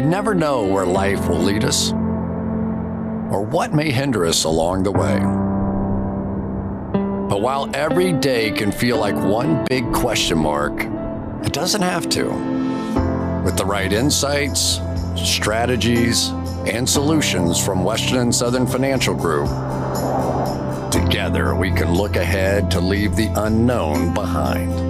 We never know where life will lead us or what may hinder us along the way. But while every day can feel like one big question mark, it doesn't have to. With the right insights, strategies, and solutions from Western and Southern Financial Group, together we can look ahead to leave the unknown behind.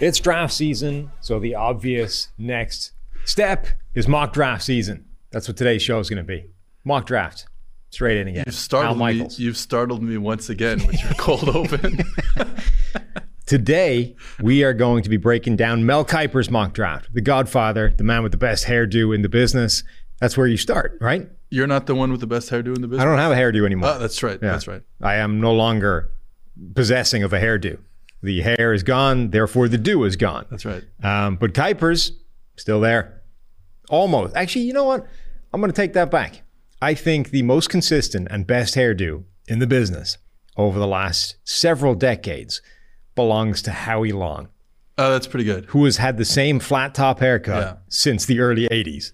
It's draft season, so the obvious next step is mock draft season. That's what today's show is going to be. Mock draft. Straight in again. You've startled me. You've startled me once again with your cold open. Today, we are going to be breaking down Mel Kiper's mock draft. The godfather, the man with the best hairdo in the business. That's where you start, right? You're not the one with the best hairdo in the business. I don't have a hairdo anymore. Oh, that's right. Yeah. That's right. I am no longer possessing of a hairdo. The hair is gone, therefore the do is gone. That's right. Um, but Kiper's still there. Almost. Actually, you know what? I'm going to take that back. I think the most consistent and best hairdo in the business over the last several decades belongs to Howie Long, Oh, that's pretty good. who has had the same flat top haircut Yeah. since the early 80s.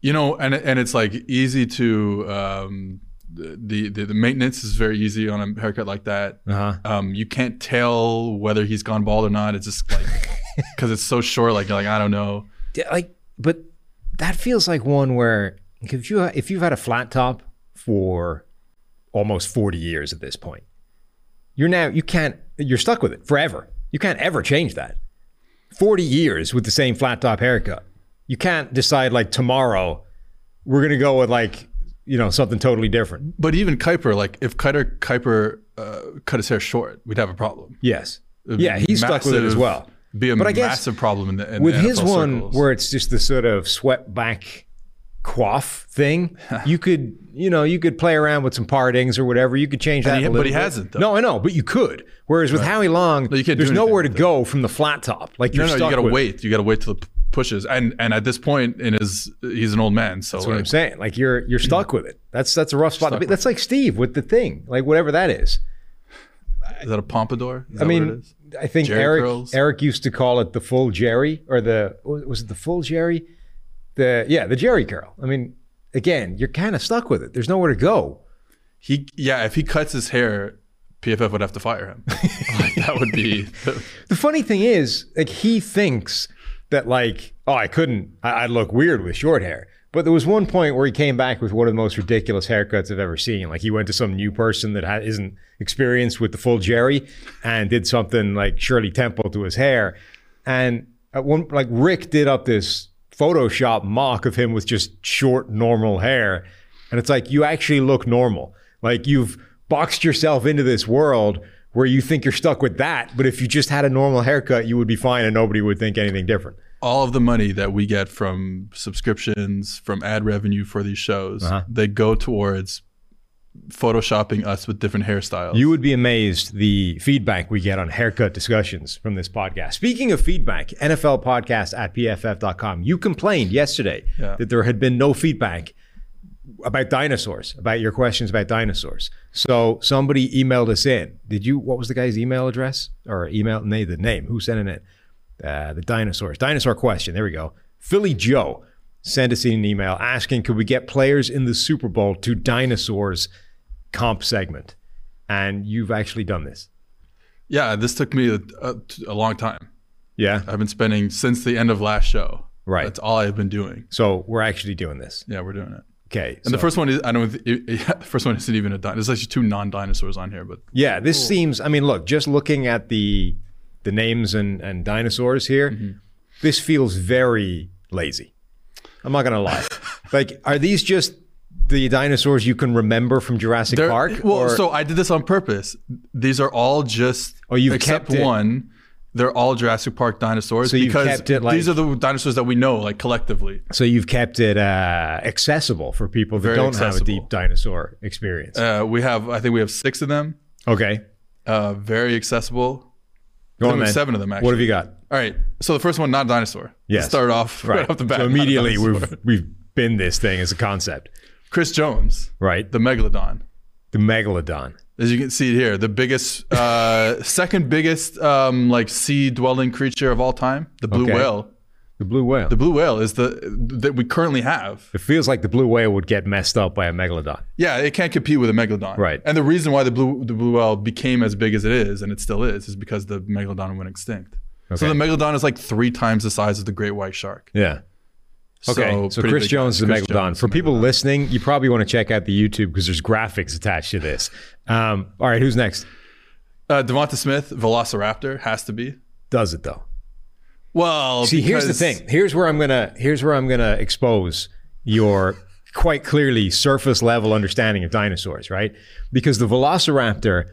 You know, and and it's like easy to um, the, the the maintenance is very easy on a haircut like that. Uh-huh. Um, you can't tell whether he's gone bald or not. It's just like because it's so short. Like you're like I don't know. Yeah, like but that feels like one where if you if you've had a flat top for almost 40 years at this point you're now you can't you're stuck with it forever you can't ever change that 40 years with the same flat top haircut you can't decide like tomorrow we're going to go with like you know something totally different But even Kiper, like if Kiper Kiper uh, cut his hair short, we'd have a problem. yes yeah he's stuck with it as well Be a But I guess massive problem in the in with the his one circles. where it's just the sort of swept back quaff thing you could you know you could play around with some partings or whatever you could change that he- but he bit. hasn't, though. no i know but you could whereas with howie long No, you can't there's nowhere to go from the flat top like you're no, no, you gotta with it. wait. You gotta wait till p- pushes. And and at this point in his, he's an old man. So that's what i'm saying like you're you're hmm. stuck with it that's that's a rough spot that's like steve with the thing like whatever that is is that a pompadour? Is I that what it mean. I think Jerry Eric curls? Eric used to call it the full Jerry or the was it the full Jerry? The yeah, the Jerry curl. I mean, again, you're kind of stuck with it. There's nowhere to go. he yeah. If he cuts his hair, PFF would have to fire him. like, that would be. The funny thing is, like he thinks that like, oh, I couldn't, I, I'd look weird with short hair. But there was one point where he came back with one of the most ridiculous haircuts I've ever seen. Like he went to some new person that ha- isn't experienced with the full Jerry and did something like Shirley Temple to his hair. And at one, like Rick did up this Photoshop mock of him with just short, normal hair. And it's like, you actually look normal. Like you've boxed yourself into this world where you think you're stuck with that. But if you just had a normal haircut, you would be fine and nobody would think anything different. all of the money that we get from subscriptions, from ad revenue for these shows, Uh-huh. they go towards photoshopping us with different hairstyles. You would be amazed the feedback we get on haircut discussions from this podcast. Speaking of feedback, NFL podcast at pff.com. You complained yesterday Yeah. that there had been no feedback about dinosaurs, about your questions about dinosaurs. So somebody emailed us in. Did you, what was the guy's email address or email, name, the name? Who sent it in? Uh, the dinosaurs. Dinosaur question. There we go. Philly Joe sent us an email asking, could we get players in the Super Bowl to dinosaurs comp segment? And you've actually done this. yeah, this took me a, a, a long time. Yeah. I've been spending since the end of last show. Right. That's all I've been doing. So we're actually doing this. Yeah, we're doing it. Okay. And the first one is I don't. It, yeah, the first one isn't even a dinosaur. There's actually two non-dinosaurs on here, but Yeah, this seems. I mean, look, just looking at the the names and and dinosaurs here, Mm-hmm. this feels very lazy. I'm not gonna lie. like, are these just the dinosaurs you can remember from Jurassic They're- Park? Well, or- so I did this on purpose. These are all just Oh, you've except kept it- one. They're all Jurassic Park dinosaurs So because kept it like- these are the dinosaurs that we know, like collectively. so you've kept it uh, accessible for people that Very don't have a deep dinosaur experience. Uh, we have, I think we have six of them. okay. Uh, very accessible. Go on, think we have man. seven of them, actually. What have you got? All right. So the first one, not a dinosaur. Yes. Let's start off right, off the bat. So immediately we've we've been this thing as a concept, Chris Jones, right? the megalodon. The megalodon. As you can see here, the biggest, uh, second biggest, um, like sea dwelling creature of all time, the blue Okay. whale. The blue whale. The blue whale is the that we currently have. it feels like the blue whale would get messed up by a megalodon. Yeah, it can't compete with a megalodon. Right. And the reason why the blue the blue whale became as big as it is, and it still is, is because the megalodon went extinct. Okay. So the megalodon is like three times the size of the great white shark. Yeah. Okay. So, pretty Chris big Jones, guy. the Chris megalodon. Jones, For people megalodon. listening, you probably want to check out the YouTube because there's graphics attached to this. Um, all right, who's next? uh, DeVonta Smith, Velociraptor, has to be. Does it though? Well, See, here's the thing. Here's where I'm gonna. Here's where I'm gonna expose your quite clearly surface level understanding of dinosaurs, right? Because the Velociraptor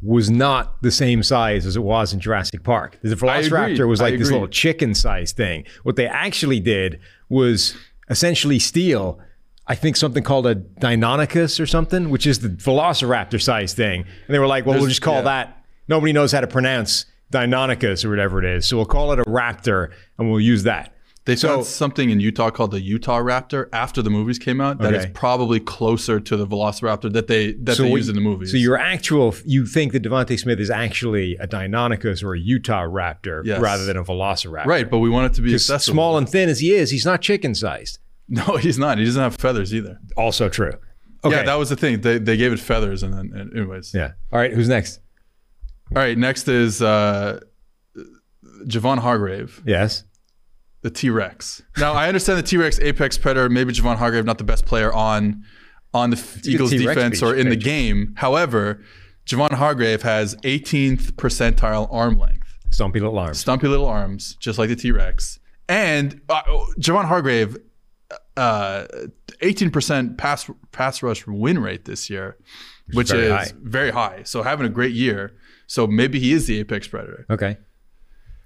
was not the same size as it was in Jurassic Park. The Velociraptor was like this little chicken-sized thing. What they actually did was essentially steal. I think something called a Deinonychus or something, which is the Velociraptor-sized thing. And they were like, "Well, we'll just call yeah. that nobody knows how to pronounce Deinonychus or whatever it is. So we'll call it a raptor and we'll use that. They So- found something in Utah called the Utah Raptor after the movies came out that is Okay. probably closer to the Velociraptor that they that they what use in the movies. So your actual, you think that DeVonta Smith is actually a Deinonychus or a Utah raptor Yes. rather than a Velociraptor. right, but we want it to be accessible. small and thin as he is, he's not chicken sized. No, he's not. He doesn't have feathers either. Also true. Okay. Yeah, that was the thing. They, they gave it feathers, and then and anyways. yeah. All right. Who's next? All right, next is uh, Javon Hargrave, Yes. The T Rex. Now I understand the T Rex apex predator. Maybe Javon Hargrave not the best player on on the good Eagles defense or page- in the game. However, Javon Hargrave has 18th percentile arm length. Stumpy little arms. stumpy little arms, just like the T Rex. And uh, Javon Hargrave, uh, 18% pass pass rush win rate this year, which very is high. very high. So having a great year. So maybe he is the apex predator. Okay.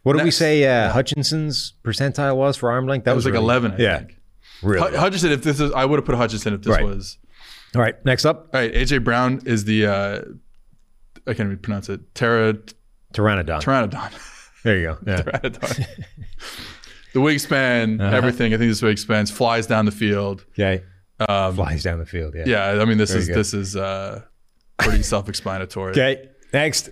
What did we say uh, Hutchinson's percentile was for arm length? That It was like really- 11, I yeah. think. Really? Hu- Hutchinson, if this is, I would have put Hutchinson if this Right. was. All right. Next up, All right, AJ Brown is the, uh, I can't even pronounce it, Terra, Pteranodon. Pteranodon. there you go. Yeah. Pteranodon. the wingspan, Uh-huh. everything. I think this wingspan flies down the field. Okay. Um, Flies down the field. Yeah. Yeah, I mean this Very is good. this is uh, pretty self-explanatory. Okay. Next.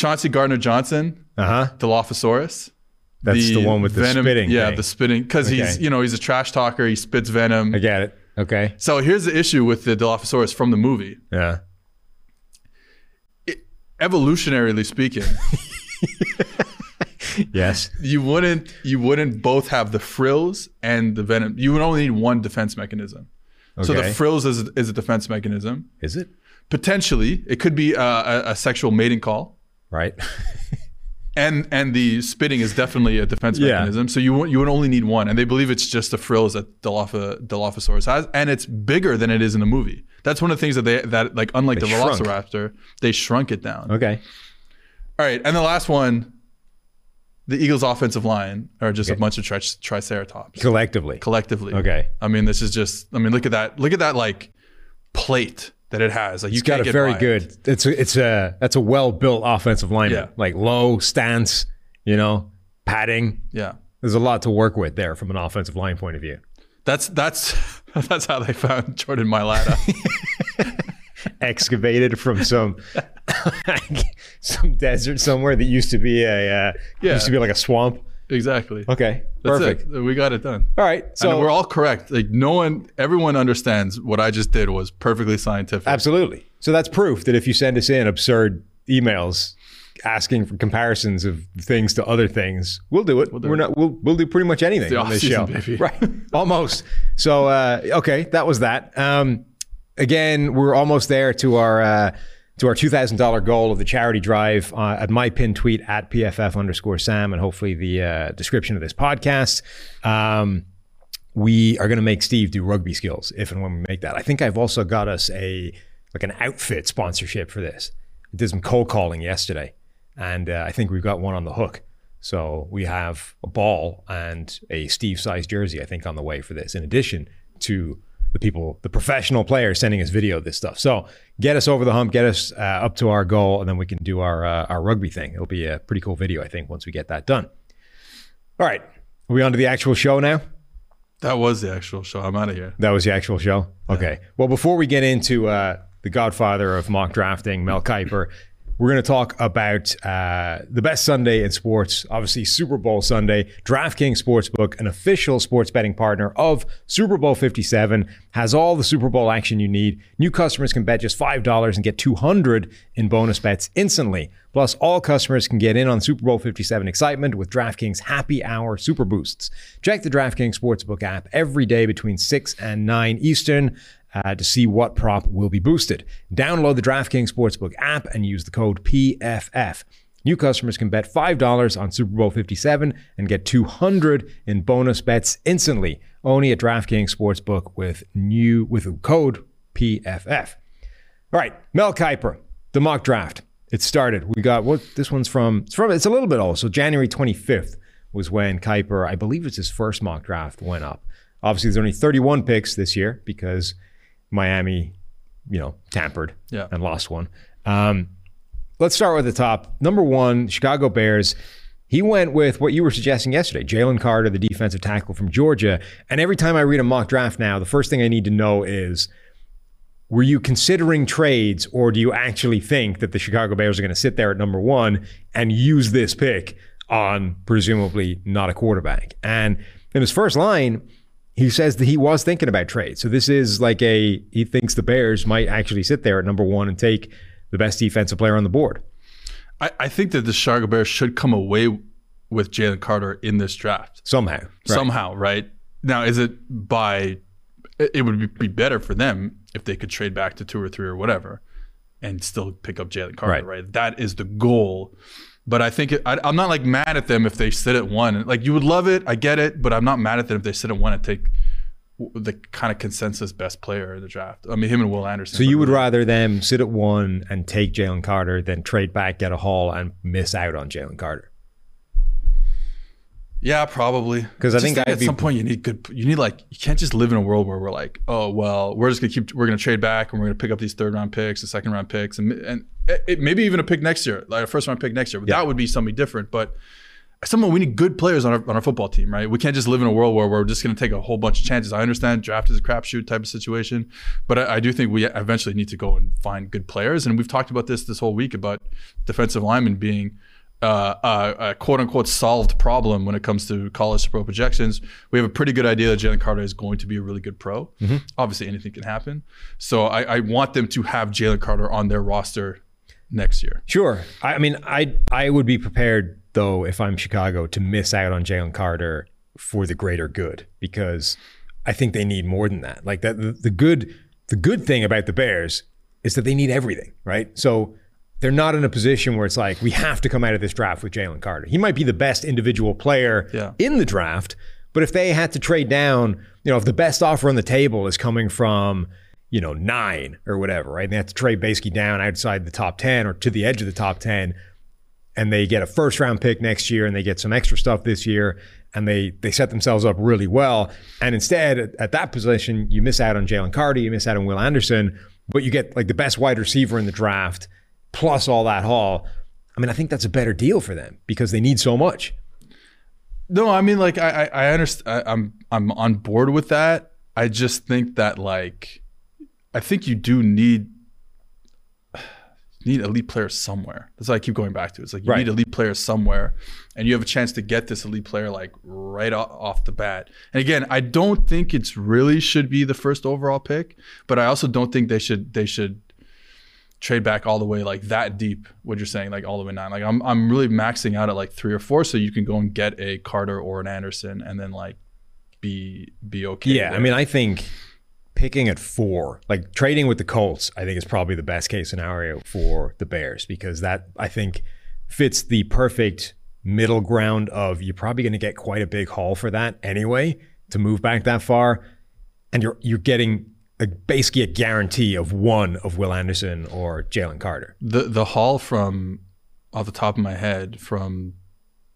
Chauncey Gardner Johnson, Uh huh. Dilophosaurus. That's the, one with the venom, spitting. Yeah, thing. the spitting because he's you know he's a trash talker. He spits venom. I get it. Okay. So here's the issue with the Dilophosaurus from the movie. Yeah. Evolutionarily speaking, Yes. you wouldn't you wouldn't both have the frills and the venom. You would only need one defense mechanism. Okay. So the frills is, is a defense mechanism. Is it? Potentially, it could be a, a, a sexual mating call. Right. and and the spitting is definitely a defense Yeah. mechanism. So you would- you would only need one, and they believe it's just the frills that Dilopho, Dilophosaurus has, and it's bigger than it is in the movie. That's one of the things that they that like unlike They the shrunk. Velociraptor, they shrunk it down. okay. All right, and the last one, the Eagles' offensive line are just a bunch of tri- triceratops Collectively. collectively. Okay. I mean, this is just. I mean, look at that. Look at that like plate that it has. Like you He's got a very good. It's a, it's a that's a well built offensive lineman. Yeah. Like low stance, you know, padding. Yeah. There's a lot to work with there from an offensive line point of view. That's that's that's how they found Jordan Mailata. Excavated from some some desert somewhere that used to be a uh, Yeah. used to be like a swamp. Exactly. Okay. That's Perfect. it. We got it done. All right. So So we're all correct. Like no one, everyone understands what I just did was perfectly scientific. Absolutely. So that's proof that if you send us in absurd emails asking for comparisons of things to other things, we'll do it. do We're it. not. We'll we'll do pretty much anything on this show. baby. Right. Almost. So uh, okay, that was that. Um, again, we're almost there to our. Uh, to our $2,000 goal of the charity drive uh, at my pin tweet at PFF underscore Sam and hopefully the uh, description of this podcast. Um, we are going to make Steve do rugby skills if and when we make that. I think I've also got us a like an outfit sponsorship for this. I did some cold calling yesterday, and uh, I think we've got one on the hook. So we have a ball and a Steve size jersey, I think, on the way for this, in addition to the people, the professional players sending us video of this stuff. So get us over the hump, get us uh, up to our goal, and then we can do our uh, our rugby thing. It'll be a pretty cool video, I think, once we get that done. All right, are we on to the actual show now? That was the actual show. I'm out of here. That was the actual show. Okay. Well, before we get into uh, the Godfather of mock drafting, Mel Kiper, we're going to talk about uh, the best Sunday in sports. Obviously, Super Bowl Sunday. DraftKings Sportsbook, an official sports betting partner of Super Bowl 57, has all the Super Bowl action you need. New customers can bet just $5 and get 200 in bonus bets instantly. Plus, all customers can get in on Super Bowl 57 excitement with DraftKings Happy Hour Super Boosts. Check the DraftKings Sportsbook app every day between 6 and 9 Eastern uh, to see what prop will be boosted. Download the DraftKings Sportsbook app and use the code PFF. New customers can bet $5 on Super Bowl 57 and get 200 in bonus bets instantly. Only at DraftKings Sportsbook with new with code PFF. All right, Mel Kiper, the mock draft. It started. We got what this one's from. It's from. It's a little bit old. So January 25th was when Kiper, I believe it's his first mock draft, went up. Obviously, there's only 31 picks this year because Miami, you know, tampered Yeah. and lost one. Um, let's start with the top. Number one, Chicago Bears. He went with what you were suggesting yesterday, Jalen Carter, the defensive tackle from Georgia. And every time I read a mock draft now, the first thing I need to know is were you considering trades or do you actually think that the Chicago Bears are going to sit there at number one and use this pick on presumably not a quarterback? And in his first line, he says that he was thinking about trade. So this is like a he thinks the Bears might actually sit there at number one and take the best defensive player on the board. I, I think that the Chicago Bears should come away with Jalen Carter in this draft Somehow. Right. somehow, right? Now, is it by? It would be- be better for them if they could trade back to two or three or whatever, and still pick up Jalen Carter, Right. right. That is the goal. But I think it, I, I'm not like mad at them if they sit at one. Like you would love it, I get it, but I'm not mad at them if they sit at one and take the kind of consensus best player in the draft. I mean, him and Will Anderson. So you would rather them sit at one and take Jalen Carter than trade back, get a haul, and miss out on Jalen Carter. Yeah, probably. Because I Just think I'd at be- some point you need good. You need like you can't just live in a world where we're like, oh well, we're just gonna keep we're gonna trade back and we're gonna pick up these third round picks, and second round picks, and and it- maybe even a pick next year, like a first round pick next year. Yeah. That would be something different. But someone we need good players on our on our football team, right? We can't just live in a world where we're just gonna take a whole bunch of chances. I understand draft is a crapshoot type of situation, but I, I do think we eventually need to go and find good players. And we've talked about this this whole week about defensive linemen being uh, a, a quote unquote solved problem when it comes to college to pro projections. We have a pretty good idea that Jalen Carter is going to be a really good pro. Obviously, anything can happen. So I, I want them to have Jalen Carter on their roster next year. Sure. I I mean, I I would be prepared though if I'm Chicago to miss out on Jalen Carter for the greater good because I think they need more than that. Like that, the, the good the good thing about the Bears is that they need everything, right? So they're not in a position where it's like we have to come out of this draft with Jalen Carter. He might be the best individual player Yeah. in the draft, but if they had to trade down, you know, if the best offer on the table is coming from you know, nine or whatever, right? And they have to trade basically down outside the top 10 or to the edge of the top 10. And they get a first round pick next year and they get some extra stuff this year and they they set themselves up really well. And instead, at, at that position, you miss out on Jalen Carter, you miss out on Will Anderson, but you get like the best wide receiver in the draft plus all that haul. I mean, I think that's a better deal for them because they need so much. No, I mean like I I, I understand. I, I'm I'm on board with that. I just think that like I think you do need need elite players somewhere. That's what I keep going back to. It's like you Right. need elite players somewhere, and you have a chance to get this elite player like right off the bat. And again, I don't think it's really should be the first overall pick, but I also don't think they should they should trade back all the way like that deep. What you're saying, like all the way nine. Like I'm I'm really maxing out at like three or four, so you can go and get a Carter or an Anderson, and then like be be okay. Yeah, I mean, I think picking at four, like trading with the Colts, I think is probably the best case scenario for the Bears because that I think fits the perfect middle ground of you're probably going to get quite a big haul for that anyway. to move back that far, and you're you're getting a, basically a guarantee of one of Will Anderson or Jalen Carter. The the haul from off the top of my head from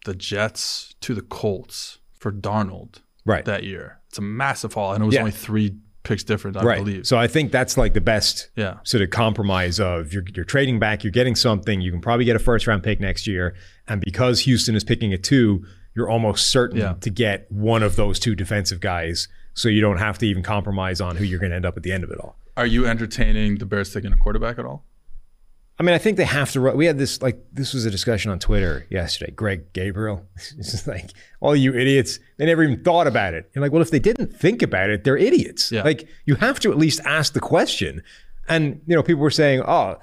the Jets to the Colts for Darnold Right. that year. It's a massive haul, and it was Yeah. only three picks different, I right. believe. So I think that's like the best Yeah. sort of compromise of you're, you're trading back, you're getting something, you can probably get a first round pick next year. And because Houston is picking a two, you're almost certain Yeah. to get one of those two defensive guys. So you don't have to even compromise on who you're going to end up at the end of it all. Are you entertaining the Bears taking a quarterback at all? I mean, I think they have to. We had this like this was a discussion on Twitter yesterday. Greg Gabriel, it's just like all you idiots. They never even thought about it. You're like, well, if they didn't think about it, they're idiots. Yeah. Like you have to at least ask the question. And you know, people were saying, oh,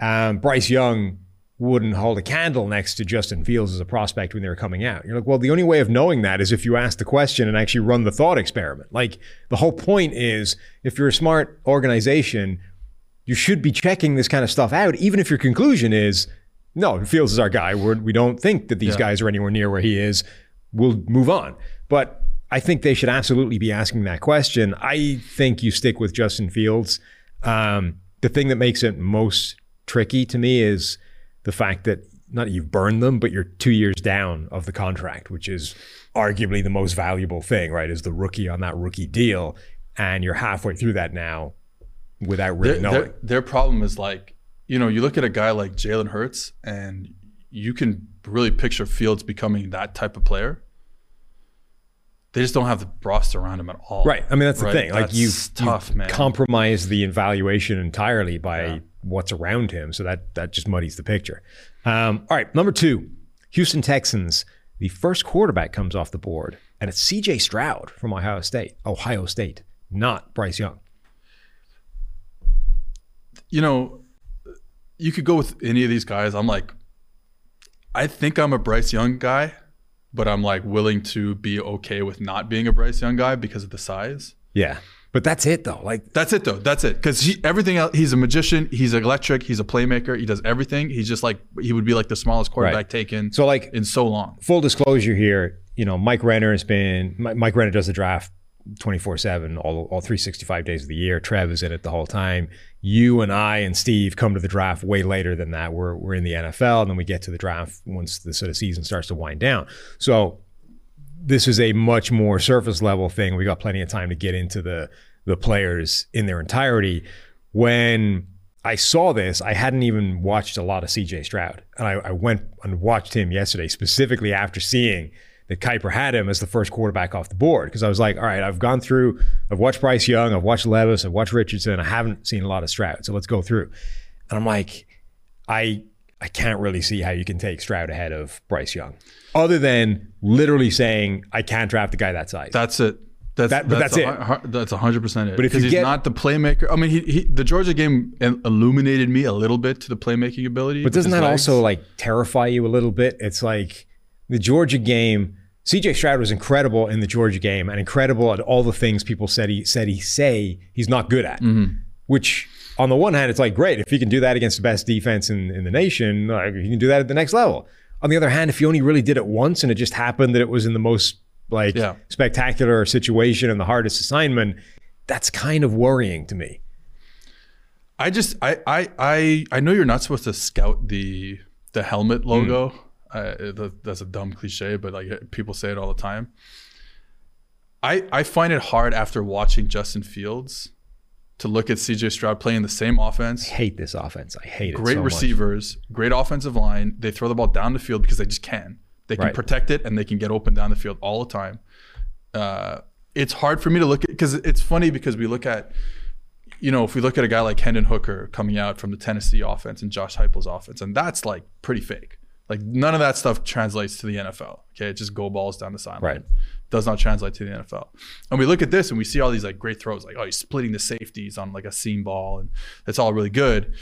um, Bryce Young wouldn't hold a candle next to Justin Fields as a prospect when they were coming out. You're like, well, the only way of knowing that is if you ask the question and actually run the thought experiment. Like the whole point is, if you're a smart organization you should be checking this kind of stuff out, even if your conclusion is, no, Fields is our guy. We're, we don't think that these Yeah. guys are anywhere near where he is. We'll move on. But I think they should absolutely be asking that question. I think you stick with Justin Fields. Um, the thing that makes it most tricky to me is the fact that not that you've burned them, but you're two years down of the contract, which is arguably the most valuable thing, right? Is the rookie on that rookie deal. And you're halfway through that now without really Their, knowing. their, their problem is like, you know, you look at a guy like Jalen Hurts, and you can really picture Fields becoming that type of player. They just don't have the roster around him at all. Right. I mean, that's the thing. Like you, tough, man. compromise the evaluation entirely by Yeah. what's around him. So that that just muddies the picture. Um, all right, number two, Houston Texans. The first quarterback comes off the board, and it's C.J. Stroud from Ohio State. Ohio State, not Bryce Young. you know, you could go with any of these guys. I'm like, I think I'm a Bryce Young guy, but I'm like willing to be okay with not being a Bryce Young guy because of the size. Yeah, but that's it though. Like That's it though. That's it. Because he, everything else, he's a magician. He's electric. He's a playmaker. He does everything. He's just like he would be like the smallest quarterback Right. taken So, like- in so long. full disclosure here, you know, Mike Renner has been Mike Renner does the draft 24/7 all all 365 days of the year. Trev is in it the whole time. You and I and Steve come to the draft way later than that. We're we're in the NFL and then we get to the draft once the sort of season starts to wind down. So this is a much more surface level thing. We got plenty of time to get into the the players in their entirety. When I saw this, I hadn't even watched a lot of CJ Stroud. And I, I went and watched him yesterday, specifically after seeing that Kiper had him as the first quarterback off the board. Because I was like, all right, I've gone through, I've watched Bryce Young, I've watched Levis, I've watched Richardson, I haven't seen a lot of Stroud. So let's go through. And I'm like, I I can't really see how you can take Stroud ahead of Bryce Young. Other than literally saying, I can't draft a guy that size. That's it. That's That- but that's a it. hu- That's hundred percent it. But if because he's get- not the playmaker. I mean, he, he the Georgia game illuminated me a little bit to the playmaking ability. But doesn't that legs. also like terrify you a little bit? It's like the Georgia game. CJ Stroud was incredible in the Georgia game and incredible at all the things people said he said he say he's not good at. Mm-hmm. Which on the one hand, it's like great if he can do that against the best defense in, in the nation, like, he can do that at the next level. On the other hand, if he only really did it once and it just happened that it was in the most like Yeah. spectacular situation and the hardest assignment, that's kind of worrying to me. I just I I I I know you're not supposed to scout the the helmet logo. Uh, that, that's a dumb cliche, but like people say it all the time. I I find it hard after watching Justin Fields to look at CJ Stroud playing the same offense. I hate this offense. I hate it. Great so much. receivers, great offensive line. They throw the ball down the field because they just can. They can Right. protect it and they can get open down the field all the time. Uh, it's hard for me to look at because it's funny because we look at, you know, if we look at a guy like Hendon Hooker coming out from the Tennessee offense and Josh Heupel's offense, and that's like pretty fake. Like none of that stuff translates to the NFL. Okay, it just go balls down the sideline. Right. Does not translate to the NFL. And we look at this and we see all these like great throws, like oh he's splitting the safeties on like a seam ball, and that's all really good.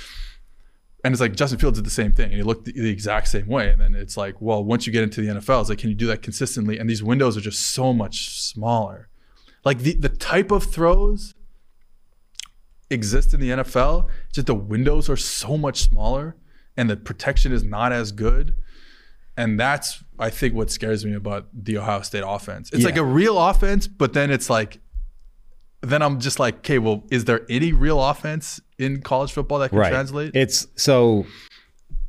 And it's like Justin Fields did the same thing, and he looked the, the exact same way. And then it's like, well, once you get into the NFL, it's like, can you do that consistently? And these windows are just so much smaller. Like the the type of throws exist in the NFL, just the windows are so much smaller, and the protection is not as good. And that's I think what scares me about the Ohio State offense. It's Yeah. like a real offense, but then it's like then I'm just like, okay, well, is there any real offense in college football that can translate? It's so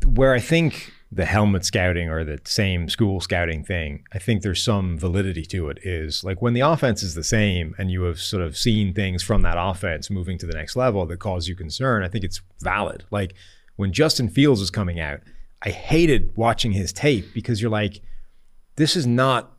where I think the helmet scouting or the same school scouting thing, I think there's some validity to it. Is like when the offense is the same and you have sort of seen things from that offense moving to the next level that cause you concern, I think it's valid. Like when Justin Fields was coming out, I hated watching his tape because you're like, this is not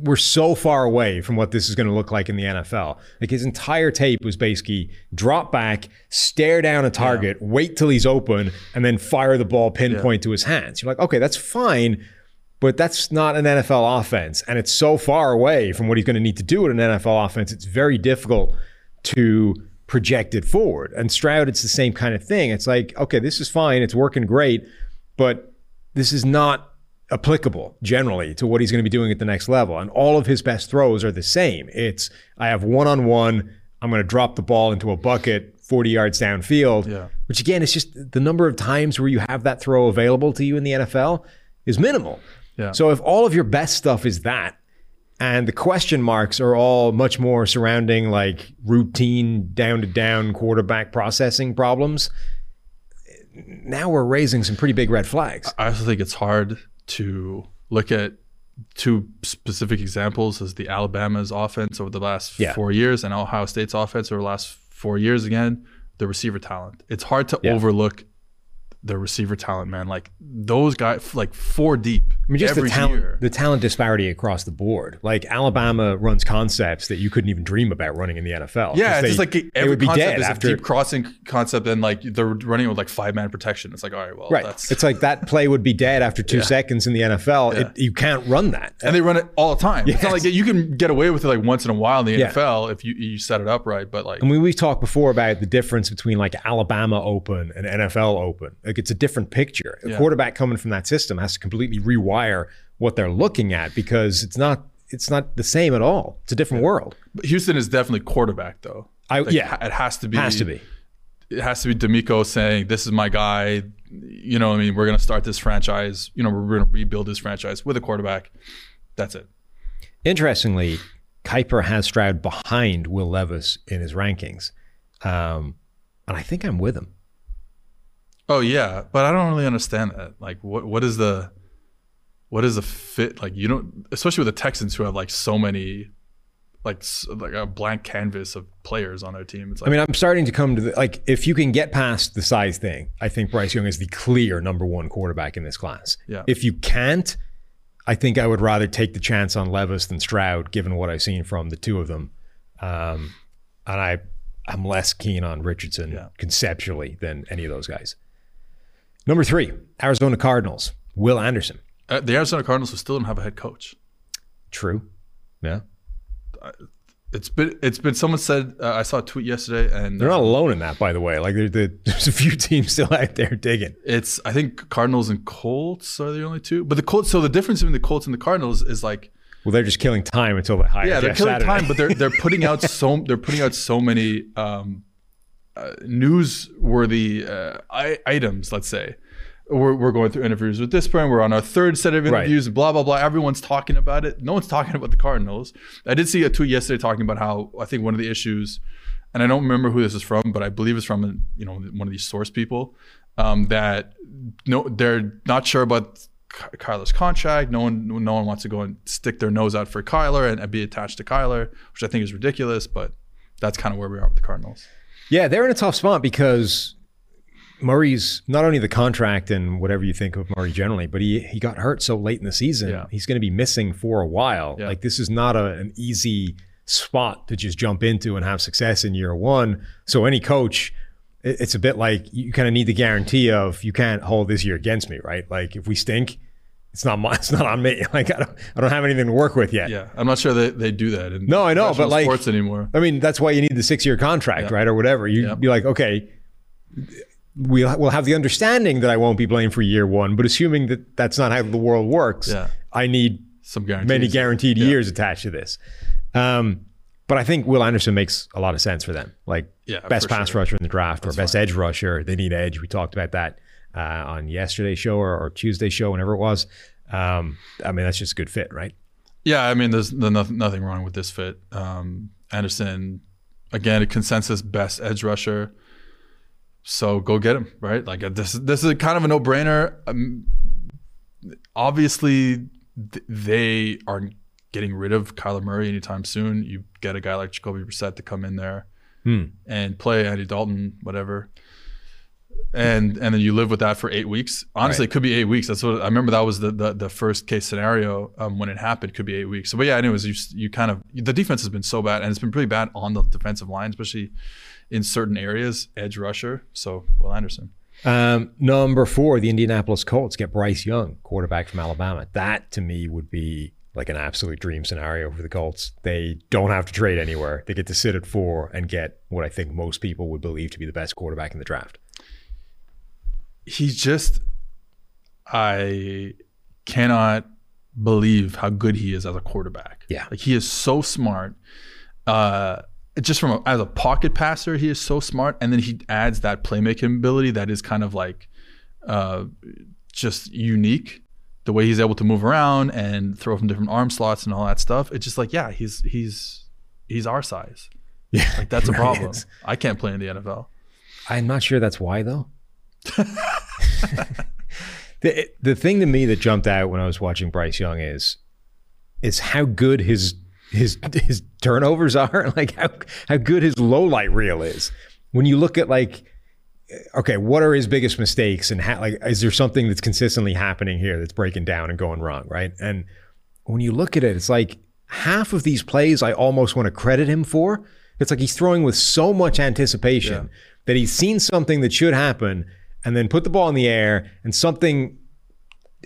we're so far away from what this is going to look like in the NFL. Like his entire tape was basically drop back, stare down a target, wait till he's open, and then fire the ball pinpoint to his hands. You're like, okay, that's fine, but that's not an NFL offense. And it's so far away from what he's going to need to do in an NFL offense. It's very difficult to project it forward. And Stroud, it's the same kind of thing. It's like, okay, this is fine, it's working great, but this is not applicable generally to what he's going to be doing at the next level. And all of his best throws are the same. It's I have one on one, I'm going to drop the ball into a bucket 40 yards downfield. Yeah. Which again, is just the number of times where you have that throw available to you in the NFL is minimal. Yeah. So if all of your best stuff is that, and the question marks are all much more surrounding like routine down to down quarterback processing problems, now we're raising some pretty big red flags. I also think it's hard to look at two specific examples as the Alabama's offense over the last Yeah. four years and Ohio State's offense over the last four years again, the receiver talent. It's hard to Yeah. overlook the receiver talent, man. Like those guys, like four deep. I mean, just the talent, year. the talent disparity across the board. Like Alabama runs concepts that you couldn't even dream about running in the NFL. Yeah, it's they- just like they every would be concept dead is after. a deep crossing concept, and like they're running with like five man protection. It's like, all right, well, right, that's it's like that play would be dead after two Yeah. seconds in the NFL. It, you can't run that. and they run it all the time. It's not like you can get away with it like once in a while in the Yeah. NFL if you, you set it up right. But like, I mean, we've talked before about the difference between like Alabama Open and NFL Open. Like it's a different picture. A Yeah. quarterback coming from that system has to completely rewire what they're looking at because it's not it's not the same at all. It's a different world. but Houston is definitely quarterback though. I Like, yeah, it has to be. has to be. It has to be DeMeco saying, "This is my guy." You know, what I mean, we're gonna start this franchise. You know, we're gonna rebuild this franchise with a quarterback. That's it. Interestingly, Kiper has Stroud behind Will Levis in his rankings, um, and I think I'm with him. Oh yeah, but I don't really understand that. Like, what what is the what is the fit? Like, you don't, especially with the Texans who have like so many, like like a blank canvas of players on their team. It's like, I mean, I'm starting to come to the like if you can get past the size thing, I think Bryce Young is the clear number one quarterback in this class. Yeah. If you can't, I think I would rather take the chance on Levis than Stroud, given what I've seen from the two of them. Um, and I, I'm less keen on Richardson Yeah. conceptually than any of those guys. Number three, Arizona Cardinals, Will Anderson. Uh, the Arizona Cardinals who still don't have a head coach. True. Yeah. It's been it's been someone said uh, I saw a tweet yesterday and They're not alone in that, by the way. Like there- there- there's a few teams still out there digging. it's I think Cardinals and Colts are the only two. But the Colts so the difference between the Colts and the Cardinals is like Well, they're just killing time until they hire. yeah they're killing Saturday. time, but they're they're putting out so they're putting out so many um, uh, newsworthy uh, I- items. Let's say we're, we're going through interviews with this brand. We're on our third set of Right. interviews. Blah blah blah. Everyone's talking about it. No one's talking about the Cardinals. I did see a tweet yesterday talking about how I think one of the issues, and I don't remember who this is from, but I believe it's from you know one of these source people um, that no they're not sure about. Ky- Kyler's contract. No one, no one wants to go and stick their nose out for Kyler and, and be attached to Kyler, which I think is ridiculous. But that's kind of where we are with the Cardinals. Yeah, they're in a tough spot because Murray's not only the contract and whatever you think of Murray generally, but he he got hurt so late in the season. Yeah. He's going to be missing for a while. Yeah. Like this is not a, an easy spot to just jump into and have success in year one. So any coach, it- it's a bit like you kind of need the guarantee of you can't hold this year against me, right? Like if we stink, it's not my, it's not on me. Like I don't I don't have anything to work with yet. Yeah, I'm not sure they, they do that in No, I know, but like- sports anymore. I mean, that's why you need the six year contract, Yeah. right? Or whatever. You'd Yeah. be like, okay, we'll, we'll have the understanding that I won't be blamed for year one, but assuming that that's not how the world works, Yeah. I need Some guarantees. many guaranteed Yeah. years attached to this. Um, but I think Will Anderson makes a lot of sense for them. Like Yeah, best pass sure. rusher in the draft or best fine. edge rusher. They need edge. We talked about that uh, on yesterday's show or, or Tuesday's show, whenever it was. Um, I mean, that's just a good fit, right? Yeah, I mean, there's no- nothing, nothing wrong with this fit. Um, Anderson, again, a consensus best edge rusher. So go get him, right? Like uh, this, this is kind of a no-brainer. Um, obviously, th- they aren't getting rid of Kyler Murray anytime soon. You get a guy like Jacoby Brissett to come in there and play Andy Dalton, whatever. And and then you live with that for eight weeks. Honestly, it could be eight weeks. That's what I remember. That was the the, the first case scenario um, when it happened. Could be eight weeks. So, but yeah, anyways, you you kind of the defense has been so bad, and it's been pretty bad on the defensive line, especially in certain areas, edge rusher. So, Will Anderson. Um, number four, the Indianapolis Colts get Bryce Young, quarterback from Alabama. That to me would be like an absolute dream scenario for the Colts. They don't have to trade anywhere. They get to sit at four and get what I think most people would believe to be the best quarterback in the draft. He's just, I cannot believe how good he is as a quarterback. Yeah. like he is so smart. Uh, just from a, as a pocket passer, he is so smart, and then he adds that playmaking ability that is kind of like, uh, just unique. The way he's able to move around and throw from different arm slots and all that stuff. It's just like, yeah, he's he's he's our size. Yeah, Like that's a really problem. is. I can't play in the NFL. I'm not sure that's why though. the the thing to me that jumped out when I was watching Bryce Young is is how good his his his turnovers are, like how how good his low light reel is. When you look at like okay, what are his biggest mistakes and how, like is there something that's consistently happening here that's breaking down and going wrong, right? And when you look at it, it's like half of these plays I almost want to credit him for. It's like he's throwing with so much anticipation that he's seen something that should happen and then put the ball in the air and something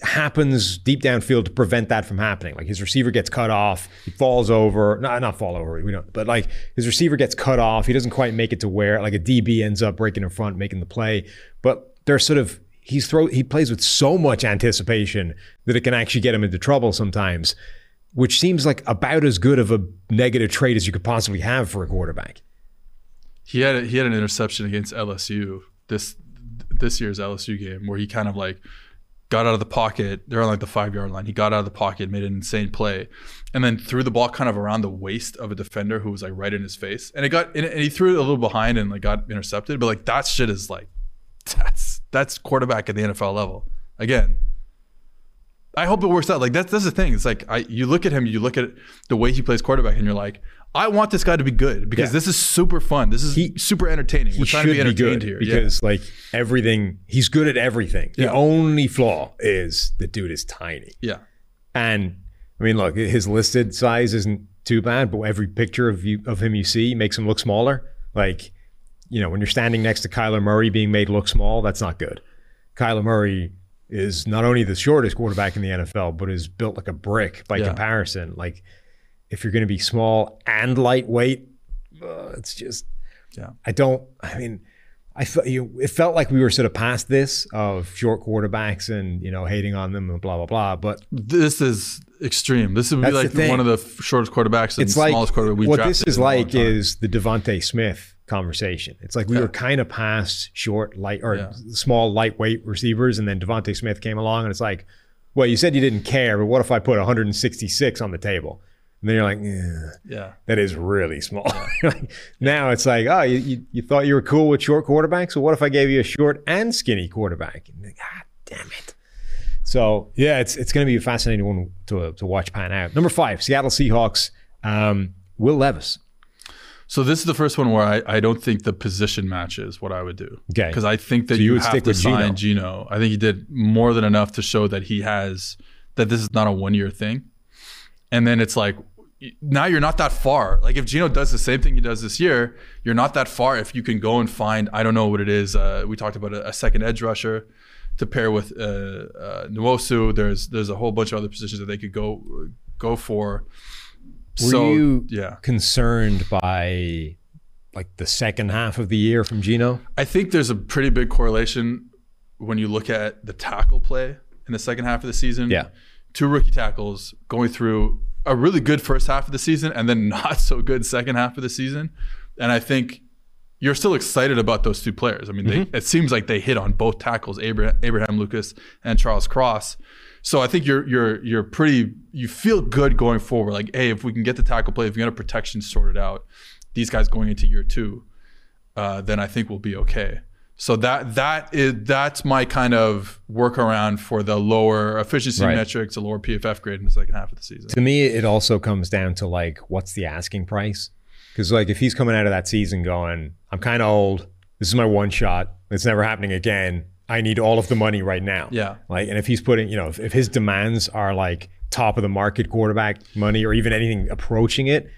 happens deep downfield to prevent that from happening. Like his receiver gets cut off, he falls over, not not fall over, we don't, but like his receiver gets cut off, he doesn't quite make it to where like a DB ends up breaking in front, making the play. But they're sort of he's throw he plays with so much anticipation that it can actually get him into trouble sometimes, which seems like about as good of a negative trait as you could possibly have for a quarterback. He had a, he had an interception against LSU this this year's LSU game where he kind of like got out of the pocket. They're on like the five yard line. He got out of the pocket, made an insane play, and then threw the ball kind of around the waist of a defender who was like right in his face. And it got and, he threw it a little behind and like got intercepted. But like that shit is like that's that's quarterback at the NFL level again. I hope it works out. Like that's that's the thing. It's like I you look at him, you look at the way he plays quarterback, and you're like, I want this guy to be good because Yeah. this is super fun. This is He- super entertaining. We're trying to be be entertained good here. Yeah. because like everything, he's good at everything. The Yeah. only flaw is the dude is tiny. Yeah. And I mean, look, his listed size isn't too bad, but every picture of you of him you see makes him look smaller. Like, you know, when you're standing next to Kyler Murray being made look small, that's not good. Kyler Murray is not only the shortest quarterback in the NFL, but is built like a brick by Yeah. comparison. Like, if you're going to be small and lightweight, uh, it's just Yeah. I don't. I mean, I felt you. It felt like we were sort of past this of short quarterbacks and you know hating on them and blah blah blah. But This is extreme. This would be like one of the shortest quarterbacks and it's like smallest quarterback we've what this is in a long like is the DeVonta Smith conversation. It's like we were kind of past short, light or Yeah. small, lightweight receivers, and then DeVonta Smith came along, and it's like, well, you said you didn't care, but what if I put 166 on the table? And then you're like, yeah, yeah. that is really small. Like, now it's like, oh, you, you, you thought you were cool with short quarterbacks? So what if I gave you a short and skinny quarterback? And like, God damn it. So yeah, it's it's going to be a fascinating one to, to watch pan out. Number five, Seattle Seahawks. Um, Will Levis. So this is the first one where I, I don't think the position matches what I would do. Okay. Because I think that So you you, would have stick to with Geno. sign Geno. I think he did more than enough to show that he has that this is not a one year thing. And then it's like now you're not that far. Like if Geno does the same thing he does this year, you're not that far if you can go and find I don't know what it is. Uh, we talked about a, a second edge rusher to pair with uh, uh, Nwosu. There's there's a whole bunch of other positions that they could go go for. Were so you yeah, concerned by like the second half of the year from Geno? I think there's a pretty big correlation when you look at the tackle play in the second half of the season. Yeah. Two rookie tackles going through a really good first half of the season and then not so good second half of the season. And I think you're still excited about those two players. I mean, Mm-hmm. they, it seems like they hit on both tackles, Abraham, Abraham Lucas and Charles Cross. So I think you're you're you're pretty you feel good going forward. Like, hey, if we can get the tackle play, if we get a protection sorted out, these guys going into year two, uh, then I think we'll be okay. So that that is that's my kind of workaround for the lower efficiency Right. metrics, the lower PFF grade in the second half of the season. To me, it also comes down to like, what's the asking price? Because like, if he's coming out of that season going, I'm kind of old. This is my one shot. It's never happening again. I need all of the money right now. Yeah. Like, and if he's putting, you know, if, if his demands are like top of the market quarterback money or even anything approaching it,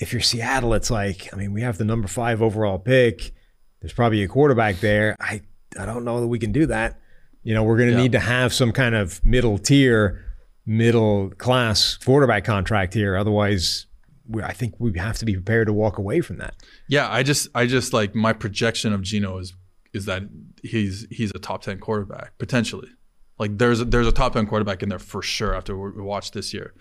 if you're Seattle, it's like, I mean, we have the number five overall pick. There's probably a quarterback there. I I don't know that we can do that. You know, we're going to Yeah. need to have some kind of middle tier, middle class quarterback contract here. Otherwise, we, I think we have to be prepared to walk away from that. Yeah, I just I just like my projection of Geno is is that he's he's a top ten quarterback potentially. Like there's a, there's a top ten quarterback in there for sure after we watched this year.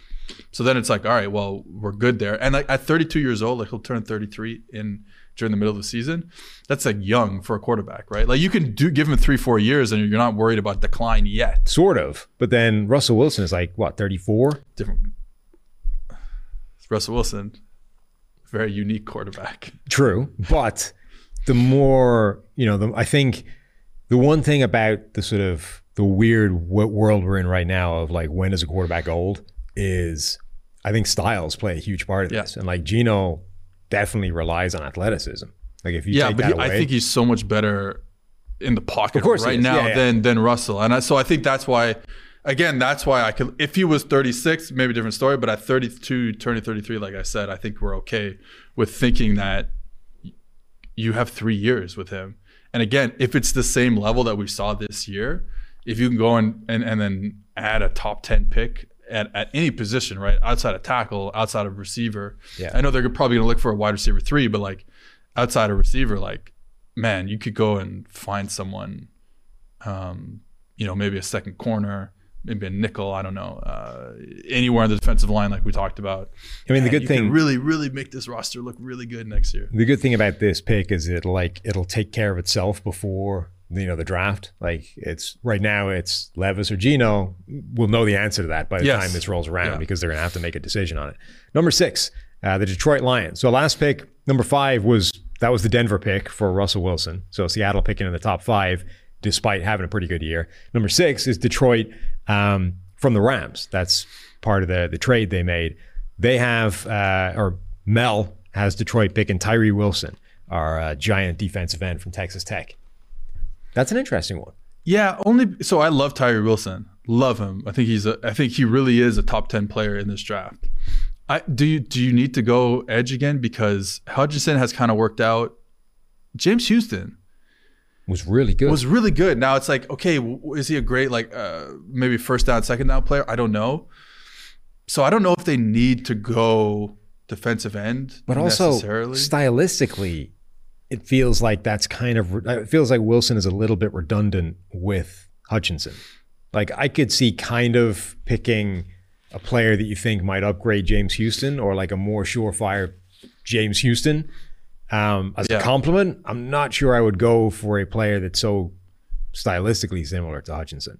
So then it's like, all right, well we're good there. And like at 32 years old, like he'll turn 33 in during the middle of the season. That's like young for a quarterback, right? Like you can do give him three four years and you're not worried about decline yet. Sort of. But then Russell Wilson is like, what, 34? Different. Russell Wilson, very unique quarterback. True, but the more you know, the, I think the one thing about the sort of the weird world we're in right now of like when is a quarterback old is I think styles play a huge part of Yeah. this, and like Geno definitely relies on athleticism. Like if you yeah, take but that he, I think he's so much better in the pocket right now Yeah, yeah. than than Russell, and I, so I think that's why. Again, that's why I could. If he was 36, maybe a different story. But at 32, turning 33, like I said, I think we're okay with thinking that you have three years with him. And again, if it's the same level that we saw this year, if you can go and and, and then add a top 10 pick at, at any position, right, outside of tackle, outside of receiver, Yeah. I know they're probably going to look for a wide receiver three, but like outside of receiver, like man, you could go and find someone, um, you know, maybe a second corner, maybe a nickel. I don't know, uh, anywhere on the defensive line, like we talked about. I mean, the good thing really, really make this roster look really good next year. The good thing about this pick is it like it'll take care of itself before you know the draft. Like it's right now it's Levis or Geno. We'll know the answer to that by the Yes. time this rolls around Yeah. because they're gonna have to make a decision on it. Number six, uh, the Detroit Lions. So last pick, number five was that was the Denver pick for Russell Wilson. So Seattle picking in the top five despite having a pretty good year. Number six is Detroit um, from the Rams. That's part of the the trade they made. They have uh, or Mel has Detroit picking Tyree Wilson, our uh, giant defensive end from Texas Tech. That's an interesting one. Yeah, only so I love Tyree Wilson. Love him. I think he's a I think he really is a top 10 player in this draft. I do you do you need to go edge again because Hutchinson has kind of worked out. James Houston Was really good. was really good. Now it's like, okay, is he a great like uh, maybe first down, second down player? I don't know. So I don't know if they need to go defensive end, but also stylistically, it feels like that's kind of it feels like Wilson is a little bit redundant with Hutchinson. Like I could see kind of picking a player that you think might upgrade James Houston or like a more surefire James Houston um, as Yeah. a complement. I'm not sure I would go for a player that's so stylistically similar to Hutchinson.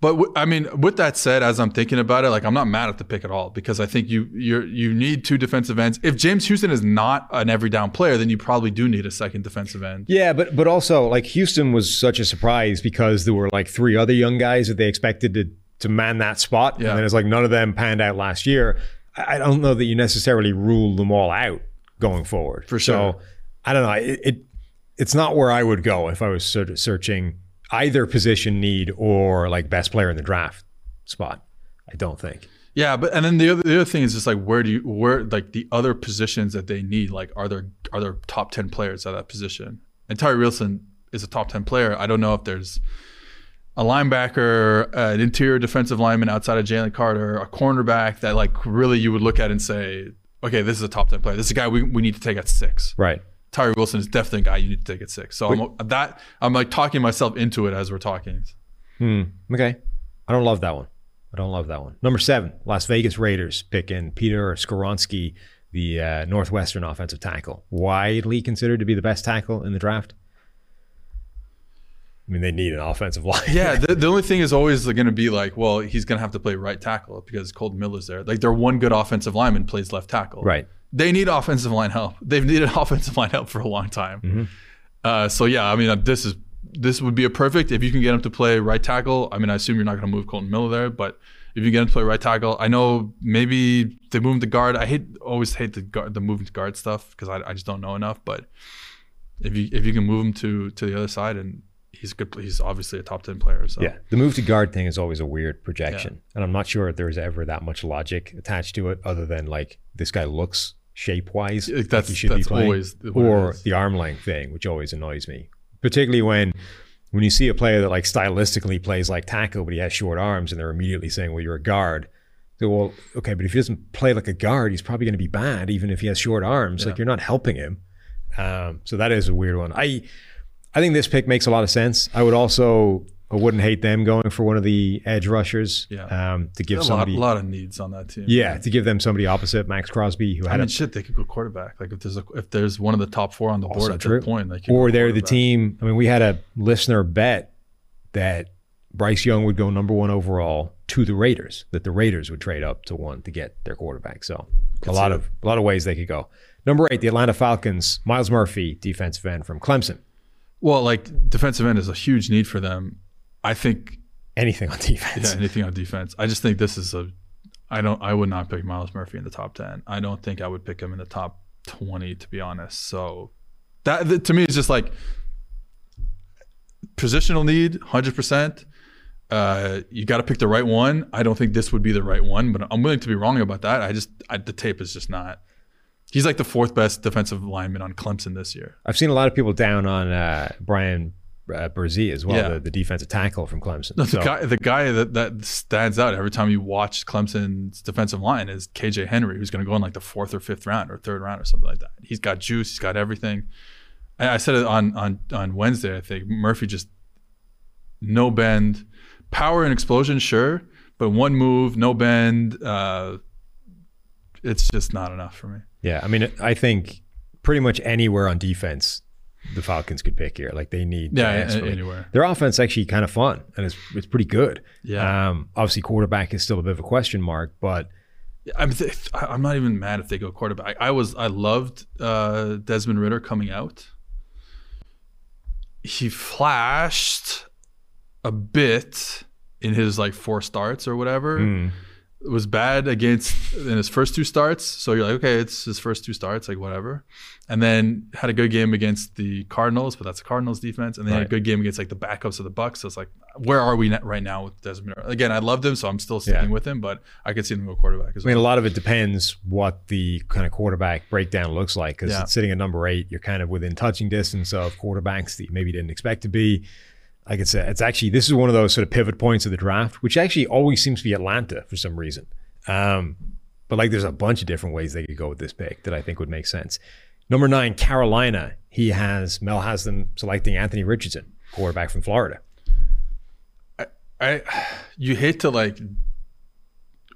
But w- I mean, with that said, as I'm thinking about it, like I'm not mad at the pick at all because I think you you you need two defensive ends. If James Houston is not an every down player, then you probably do need a second defensive end. Yeah, but but also like Houston was such a surprise because there were like three other young guys that they expected to to man that spot, Yeah. and then it's like none of them panned out last year. I, I don't know that you necessarily rule them all out going forward. For sure. So I don't know. It, it it's not where I would go if I was sort of searching either position need or like best player in the draft spot. I don't think. Yeah, but and then the other the other thing is just like where do you where like the other positions that they need like are there are there top ten players at that position? And Tyree Wilson is a top ten player. I don't know if there's a linebacker, an interior defensive lineman outside of Jalen Carter, a cornerback that like really you would look at and say, okay, this is a top ten player. This is a guy we, we need to take at six. Right. Tyree Wilson is definitely a guy you need to take at six. So I'm that I'm like talking myself into it as we're talking. Okay. I don't love that one. I don't love that one. Number seven, Las Vegas Raiders picking Peter Skoronski, the uh, Northwestern offensive tackle, widely considered to be the best tackle in the draft. I mean, they need an offensive line. Yeah, the, the only thing is always going to be like, well, he's going to have to play right tackle because Kolton Miller's there. Like, their one good offensive lineman plays left tackle. Right. They need offensive line help. They've needed offensive line help for a long time. Mm-hmm. Uh, so yeah, I mean, uh, this is this would be a perfect if you can get him to play right tackle. I mean, I assume you're not going to move Kolton Miller there, but if you get him to play right tackle, I know maybe they move him to guard. I hate always hate the guard, the moving to guard stuff because I, I just don't know enough. But if you if you can move him to to the other side and he's good, he's obviously a top ten player. So Yeah, the move to guard thing is always a weird projection, and I'm not sure if there's ever that much logic attached to it, other than like this guy looks shape wise Like, like that's- he should that's be playing, always it or the arm length thing, which always annoys me, particularly when when you see a player that like stylistically plays like tackle, but he has short arms, and they're immediately saying, "Well, you're a guard." So, well, okay, but if he doesn't play like a guard, he's probably going to be bad, even if he has short arms. Like you're not helping him. Um, so that is a weird one. I I think this pick makes a lot of sense. I would also I wouldn't hate them going for one of the edge rushers. Yeah. Um, to give somebody a lot, of needs on that team. Yeah, to give them somebody opposite Maxx Crosby who I had mean, a shit, they could go quarterback. Like if there's a, if there's one of the top four on the board at true. that point, they or they're the team. I mean, we had a listener bet that Bryce Young would go number one overall to the Raiders, that the Raiders would trade up to one to get their quarterback. So a lot of a lot of ways they could go. Number eight, the Atlanta Falcons, Myles Murphy, defensive end from Clemson. Well, like defensive end is a huge need for them. I think Anything on defense. yeah, anything on defense. I just think this is a. I don't. I would not pick Myles Murphy in the top ten. I don't think I would pick him in the top twenty, to be honest. So that, that to me is just like positional need, hundred percent. Uh, you got to pick the right one. I don't think this would be the right one, but I'm willing to be wrong about that. I just I, the tape is just not. He's like the fourth best defensive lineman on Clemson this year. I've seen a lot of people down on uh, Bryan uh, Bresee as well, Yeah. the, the defensive tackle from Clemson. No, the So- guy, the guy that, that stands out every time you watch Clemson's defensive line is KJ Henry, who's going to go in like the fourth or fifth round or third round or something like that. He's got juice. He's got everything. I, I said it on on on Wednesday. I think Murphy just no bend, power and explosion, sure, but one move, no bend. Uh, it's just not enough for me. Yeah, I mean, I think pretty much anywhere on defense, the Falcons could pick here. Like they need Yeah, a- anywhere. Their offense actually kind of fun and it's it's pretty good. Yeah. Um, obviously, quarterback is still a bit of a question mark, but I'm th- I'm not even mad if they go quarterback. I was I loved uh, Desmond Ridder coming out. He flashed a bit in his like four starts or whatever. Hmm. Was bad against in his first two starts. So you're like, okay, it's his first two starts, like whatever. And then had a good game against the Cardinals, but that's the Cardinals defense. And then had a good game against like the backups of the Bucs. So it's like, where are we right now with Desmond? Again, I loved him, so I'm still sticking Yeah. with him. But I could see him go quarterback as I mean, a lot of it depends what the kind of quarterback breakdown looks like. Because Yeah. sitting at number eight, you're kind of within touching distance of quarterbacks that you maybe didn't expect to be. Like it's, a, it's actually this is one of those sort of pivot points of the draft, which actually always seems to be Atlanta for some reason. Um, but like, there's a bunch of different ways they could go with this pick that I think would make sense. Number nine, Carolina. He has Mel has them selecting Anthony Richardson, quarterback from Florida. I you hate to like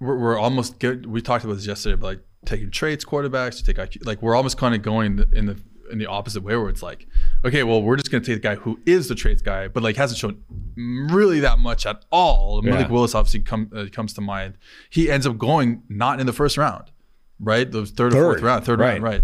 we're, we're almost good. we talked about this yesterday but like taking traits quarterbacks to take IQ like we're almost kind of going in the in the opposite way where it's like okay well we're just going to take the guy who is the traits guy but like hasn't shown really that much at all Malik Yeah. Willis obviously come, uh, comes to mind he ends up going not in the first round right the third or fourth round third round right. right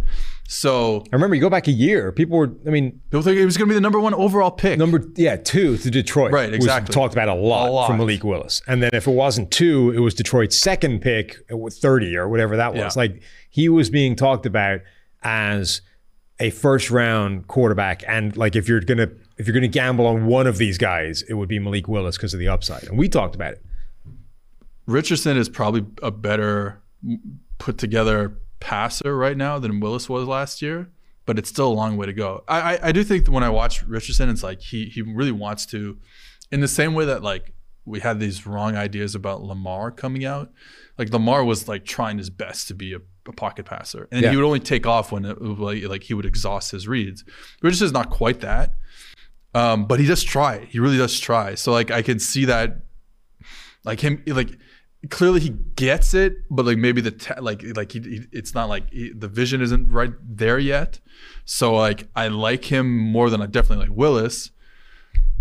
so I remember you go back a year, people were, I mean, people think he was going to be the number one overall pick Number yeah, two to Detroit. Right, was exactly. talked about a lot, A lot. from Malik Willis, and then if it wasn't two, it was Detroit's second pick thirty or whatever that was. Yeah. Like he was being talked about as a first round quarterback, and like if you're gonna if you're gonna gamble on one of these guys, it would be Malik Willis because of the upside, and we talked about it. Richardson is probably a better put together passer right now than Willis was last year, but it's still a long way to go. I, I, I do think when I watch Richardson, it's like he he really wants to, in the same way that like we had these wrong ideas about Lamar coming out. Like Lamar was like trying his best to be a, a pocket passer, and Yeah. he would only take off when it, like, like he would exhaust his reads. Richardson's not quite that, um, but he does try. He really does try. So like I can see that like him like clearly he gets it, but like maybe the te- like like he, he- it's not like he, the vision isn't right there yet. So like I like him more than I definitely like Willis,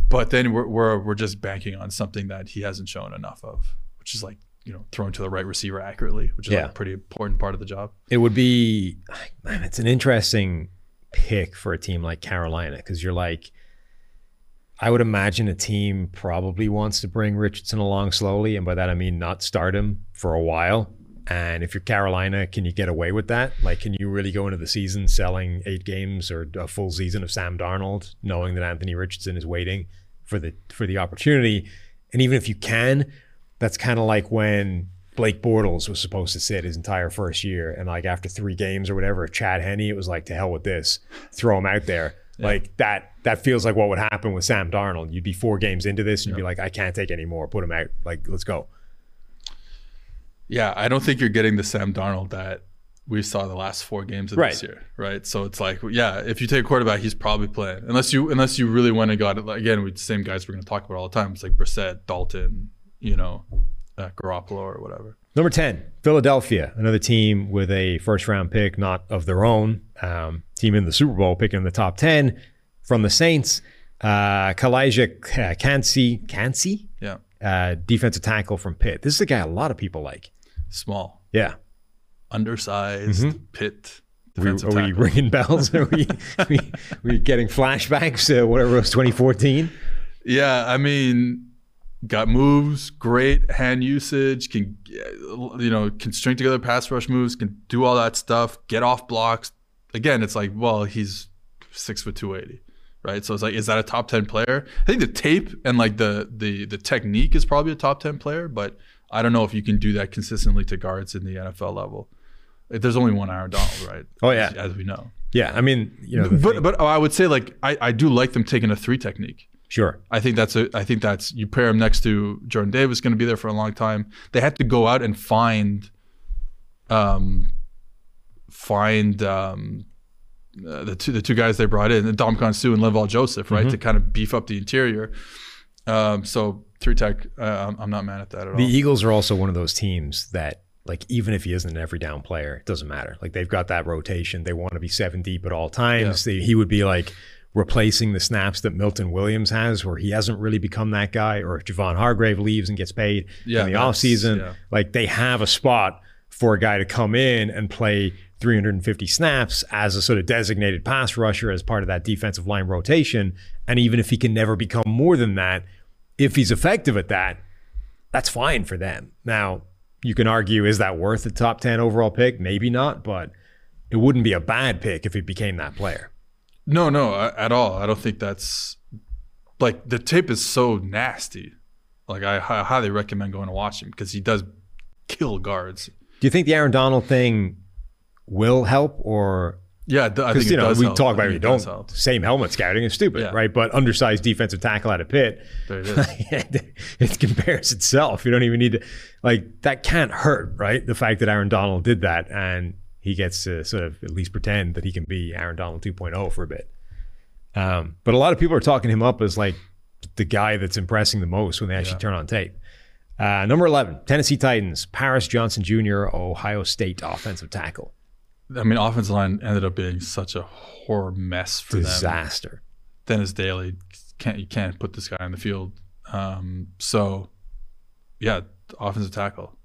but then we're we're we're just banking on something that he hasn't shown enough of, which is like you know thrown to the right receiver accurately, which is Yeah. like a pretty important part of the job. It would be, man, it's an interesting pick for a team like Carolina because you're like, I would imagine a team probably wants to bring Richardson along slowly. And by that, I mean not start him for a while. And if you're Carolina, can you get away with that? Like, can you really go into the season selling eight games or a full season of Sam Darnold, knowing that Anthony Richardson is waiting for the for the opportunity? And even if you can, that's kind of like when Blake Bortles was supposed to sit his entire first year, and like after three games or whatever, Chad Henne, it was like to hell with this, throw him out there. Like that. That feels like what would happen with Sam Darnold. You'd be four games into this, and you'd be like, I can't take any more. Put him out. Like, let's go. Yeah, I don't think you're getting the Sam Darnold that we saw the last four games of Right. this year, right? So it's like, yeah, if you take a quarterback, he's probably playing. Unless you unless you really went and got it again with the same guys we're going to talk about all the time. It's like Brissett, Dalton, you know, uh, Garoppolo or whatever. Number 10, Philadelphia, another team with a first round pick, not of their own. Um, team in the Super Bowl, picking in the top 10 from the Saints. Uh, Kalijah Kancey, Kancey, Yeah, uh, defensive tackle from Pitt. This is a guy a lot of people like. small, Yeah. undersized, Pitt. Are we, are we ringing bells? Are we, we, we getting flashbacks to whatever it was, 2014? Yeah, I mean, got moves, great hand usage, can you know can string together pass rush moves, can do all that stuff, get off blocks. Again, it's like, well, he's six foot two eighty, right? So it's like, is that a top ten player? I think the tape and like the the the technique is probably a top ten player, but I don't know if you can do that consistently to guards in the NFL level. There's only one Aaron Donald, right? Oh, yeah. as, as we know. Yeah. I mean, you know, But thing- but oh, I would say like I, I do like them taking a three technique. Sure. I think that's a. I think that's you pair him next to Jordan Davis, going to be there for a long time. They had to go out and find, um, find um, uh, the two the two guys they brought in, Dom Suh and Linval Joseph, right, to kind of beef up the interior. Um, so three tech, uh, I'm, I'm not mad at that at The all. The Eagles are also one of those teams that, like, even if he isn't an every down player, it doesn't matter. Like, they've got that rotation. They want to be seven deep at all times. They, he would be like replacing the snaps that Milton Williams has, where he hasn't really become that guy, or if Javon Hargrave leaves and gets paid Yeah, in the offseason. yeah. Like, they have a spot for a guy to come in and play 350 snaps as a sort of designated pass rusher as part of that defensive line rotation. And even if he can never become more than that, if he's effective at that, that's fine for them. Now, you can argue, is that worth a top 10 overall pick? Maybe not, but it wouldn't be a bad pick if he became that player. No, no, uh, at all. I don't think that's like the tape is so nasty. Like I, hi- highly recommend going to watch him because he does kill guards. Do you think the Aaron Donald thing will help or Yeah, I think you know we help. talk about it, it don't help. same helmet scouting is stupid, Yeah. right? But undersized defensive tackle out of Pitt, There it is. it compares itself. You don't even need to like that can't hurt, right? The fact that Aaron Donald did that and he gets to sort of at least pretend that he can be Aaron Donald 2.0 for a bit. Um, but a lot of people are talking him up as like the guy that's impressing the most when they actually turn on tape. Uh, number 11, Tennessee Titans, Paris Johnson Jr., Ohio State offensive tackle. I mean, offensive line ended up being such a horror mess for them. Disaster. Dennis Daley can't you can't put this guy on the field. Um, so, yeah, offensive tackle.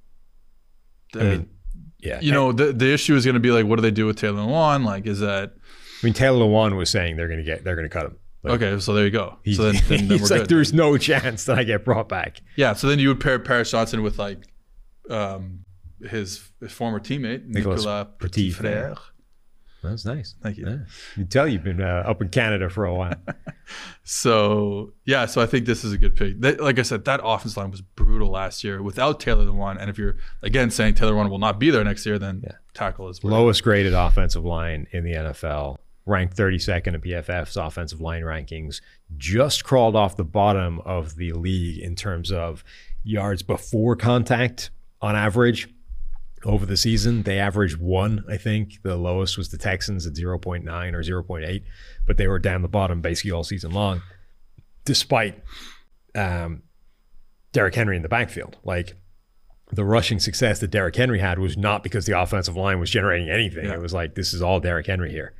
I mean, yeah. you know, the the issue is going to be like, what do they do with Taylor Lewan? Like, is that I mean, Taylor Lewan was saying they're going to get, they're going to cut him. Like, okay? So there you go. He's, so then, then, then he's we're like, good. there's no chance that I get brought back. Yeah, so then you would pair Paris Johnson with like um, his, his former teammate Nicolas Nicolas Petit Petit-Frère. That's nice. Thank you. Yeah. You tell you've been uh, up in Canada for a while. So yeah, so I think this is a good pick. That, like I said, that offense line was brutal last year without Taylor Lewan. And if you're again saying Taylor Lewan will not be there next year, then yeah. tackle is Lowest graded offensive line in the NFL, ranked 32nd in PFF's offensive line rankings, just crawled off the bottom of the league in terms of yards before contact on average over the season. They averaged one, I think. The lowest was the Texans at 0.9 or 0.8, but they were down the bottom basically all season long, despite um, Derrick Henry in the backfield. Like, the rushing success that Derrick Henry had was not because the offensive line was generating anything. Yeah. It was like this is all Derrick Henry here.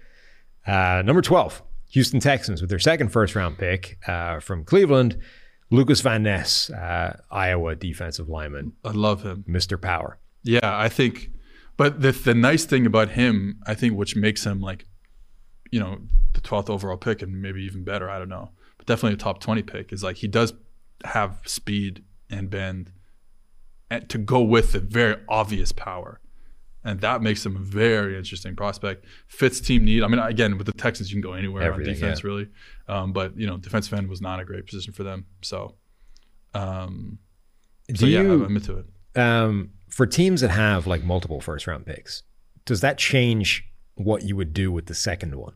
Uh, number twelve, Houston Texans with their second first round pick uh, from Cleveland, Lukas Van Ness, uh, Iowa defensive lineman, I love him. Mr. Power. Yeah, I think. But the the nice thing about him, I think, which makes him like, you know, the twelfth overall pick and maybe even better. I don't know, but definitely a top twenty pick is like he does have speed and bend, and to go with the very obvious power, and that makes him a very interesting prospect. Fits team need. I mean, again, with the Texans, you can go anywhere Everything, on defense, yeah. really. Um, but you know, defensive end was not a great position for them. So, um, Do so yeah, you I'm into it. um, for teams that have like multiple first round picks, does that change what you would do with the second one?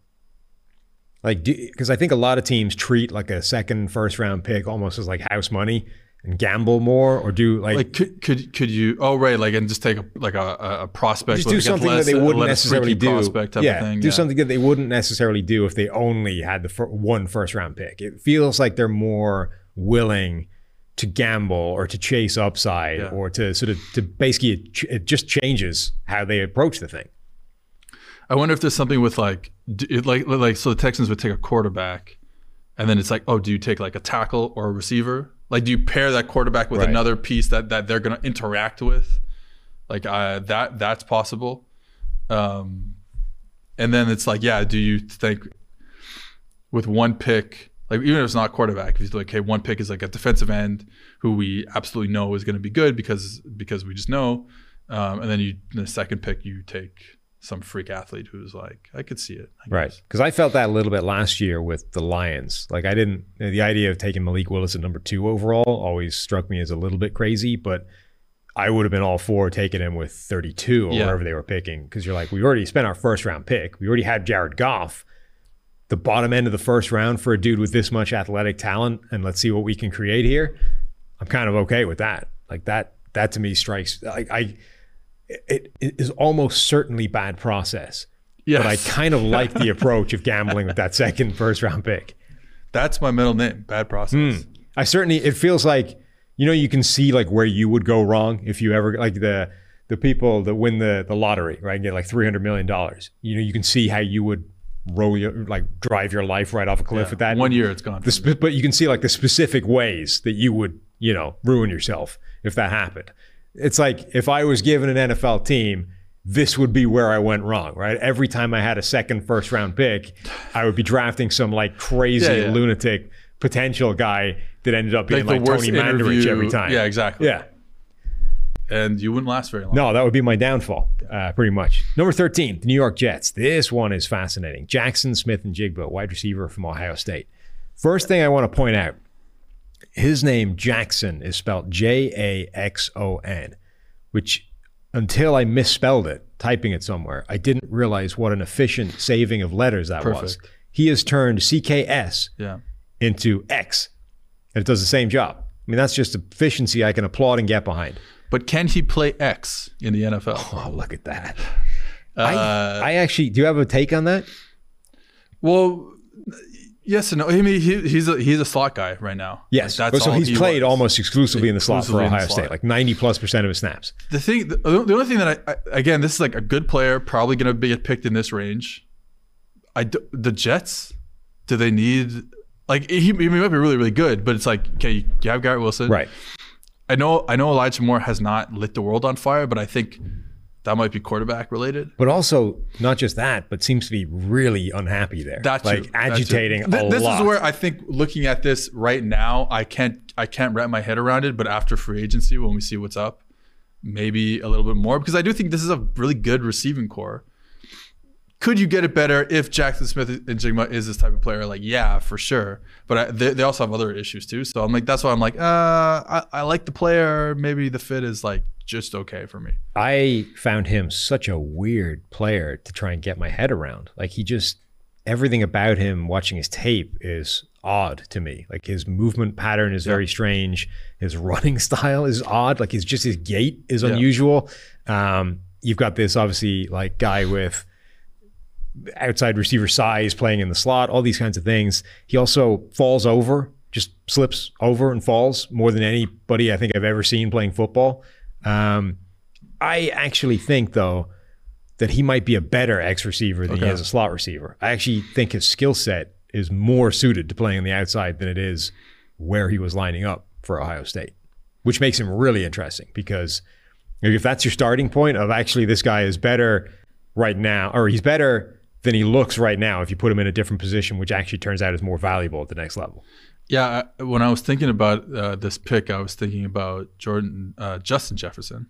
Like, because I think a lot of teams treat like a second first round pick almost as like house money and gamble more, or do like, like could could could you oh right like and just take a like a, a- prospect just do something less- that they wouldn't necessarily do. prospect type yeah, of thing do yeah. something that they wouldn't necessarily do if they only had the fir- one first round pick. It feels like they're more willing to gamble or to chase upside Yeah. or to sort of to basically it, ch- it just changes how they approach the thing. I wonder if there's something with like it, like like so the Texans would take a quarterback and then it's like oh do you take like a tackle or a receiver like do you pair that quarterback with Right. another piece that that they're going to interact with like uh, that that's possible um and then it's like yeah do you think with one pick like even if it's not quarterback if it's like okay one pick is like a defensive end who we absolutely know is going to be good because because we just know um, and then you the second pick you take some freak athlete who's like I could see it I Right. Because I felt that a little bit last year with the Lions. Like I didn't the idea of taking Malik Willis at number two overall always struck me as a little bit crazy, but I would have been all for taking him with 32 or Yeah. wherever they were picking. Because you're like, we already spent our first round pick. We already had Jared Goff. The bottom end of the first round for a dude with this much athletic talent, and let's see what we can create here. I'm kind of okay with that. Like that, that to me strikes. I, I it, it is almost certainly bad process Yes. but I kind of like the approach of gambling with that second first round pick. that's my middle name bad process hmm. I certainly it feels like you know you can see like where you would go wrong if you ever like the the people that win the the lottery right and get like three hundred million dollars. You know you can see how you would roll your like drive your life right off a cliff with that one year it's gone but you can see like the specific ways that you would you know ruin yourself if that happened. It's like if I was given an NFL team. This would be where I went wrong, right? Every time I had a second first round pick, I would be drafting some like crazy Yeah, yeah. lunatic potential guy that ended up being Like like, Tony Mandarich every time. yeah, exactly. Yeah. And you wouldn't last very long No, that would be my downfall, uh, pretty much. Number 13, the New York Jets. This one is fascinating. Jaxon Smith-Njigba, wide receiver from Ohio State. First thing I want to point out his name, Jackson, is spelled J A X O N, which until I misspelled it, typing it somewhere, I didn't realize what an efficient saving of letters that was. He has turned CKS yeah into X, and it does the same job. I mean, that's just efficiency I can applaud and get behind. But can he play X in the NFL Oh, look at that. Uh, I, I actually, do you have a take on that? well yes and no I mean he, he's a he's a slot guy right now Yes. Like, so all he's he played was. almost exclusively in the slot for Exclusively in the Ohio. State, like 90 plus percent of his snaps. the thing the, the only thing that I, I again this is like a good player probably going to be get picked in this range I the Jets do they need like he, he might be really really good but it's like okay you have Garrett Wilson Right. I know I know Elijah Moore has not lit the world on fire but I think that might be quarterback related But also, not just that, but seems to be really unhappy there. That's like too. agitating Th- a this lot. is where I think looking at this right now, I can't I can't wrap my head around it. But after free agency, when we see what's up, maybe a little bit more because I do think this is a really good receiving corps. Could you get it better if Jaxon Smith-Njigba is this type of player? Like, yeah, for sure. But I, they, they also have other issues too. So I'm like, that's why I'm like, uh, I, I like the player. Maybe the fit is like just okay for me. I found him such a weird player to try and get my head around. Like he just everything about him watching his tape is odd to me. Like his movement pattern is very strange. His running style is odd. Like his just his gait is unusual. Um, you've got this obviously like guy with outside receiver size playing in the slot, all these kinds of things. He also falls over, just slips over and falls more than anybody I think I've ever seen playing football. Um, I actually think though that he might be a better X receiver than he is a slot receiver. I actually think his skill set is more suited to playing on the outside than it is where he was lining up for Ohio State, which makes him really interesting because if that's your starting point of actually this guy is better right now, or he's better than he looks right now if you put him in a different position, which actually turns out is more valuable at the next level. Yeah, when I was thinking about uh, this pick, I was thinking about Jordan uh, Justin Jefferson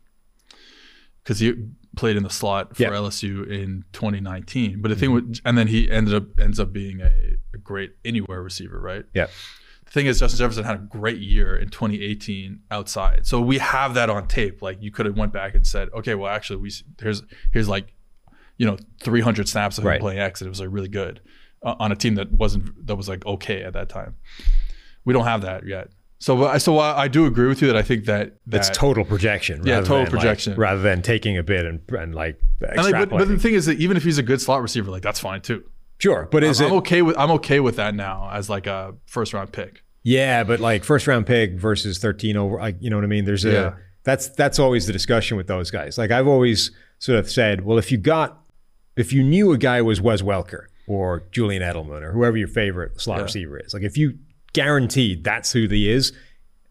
because he played in the slot for Yeah. LSU in 2019. But the thing with, and then he ended up ends up being a, a great anywhere receiver, right? Yeah. The thing is, Justin Jefferson had a great year in 2018 outside, so we have that on tape. Like you could have went back and said, okay, well, actually, we here's here's like, you know, 300 snaps of him Right. playing X, and it was like really good uh, on a team that wasn't that was like okay at that time. We don't have that yet. So, I- so I, I do agree with you that I think that That's that, total projection. Yeah, total than, like- projection. rather than taking a bit and, and like And like, but, but the thing is that even if he's a good slot receiver, like that's fine too. Sure, but is I'm it? okay with I'm okay with that now as like a first round pick. Yeah, but like first round pick versus thirteen over, like you know what I mean. There's a Yeah. that's that's always the discussion with those guys. Like I've always sort of said, well, if you got if you knew a guy was Wes Welker or Julian Edelman or whoever your favorite slot Yeah. receiver is, like if you guaranteed that's who he is,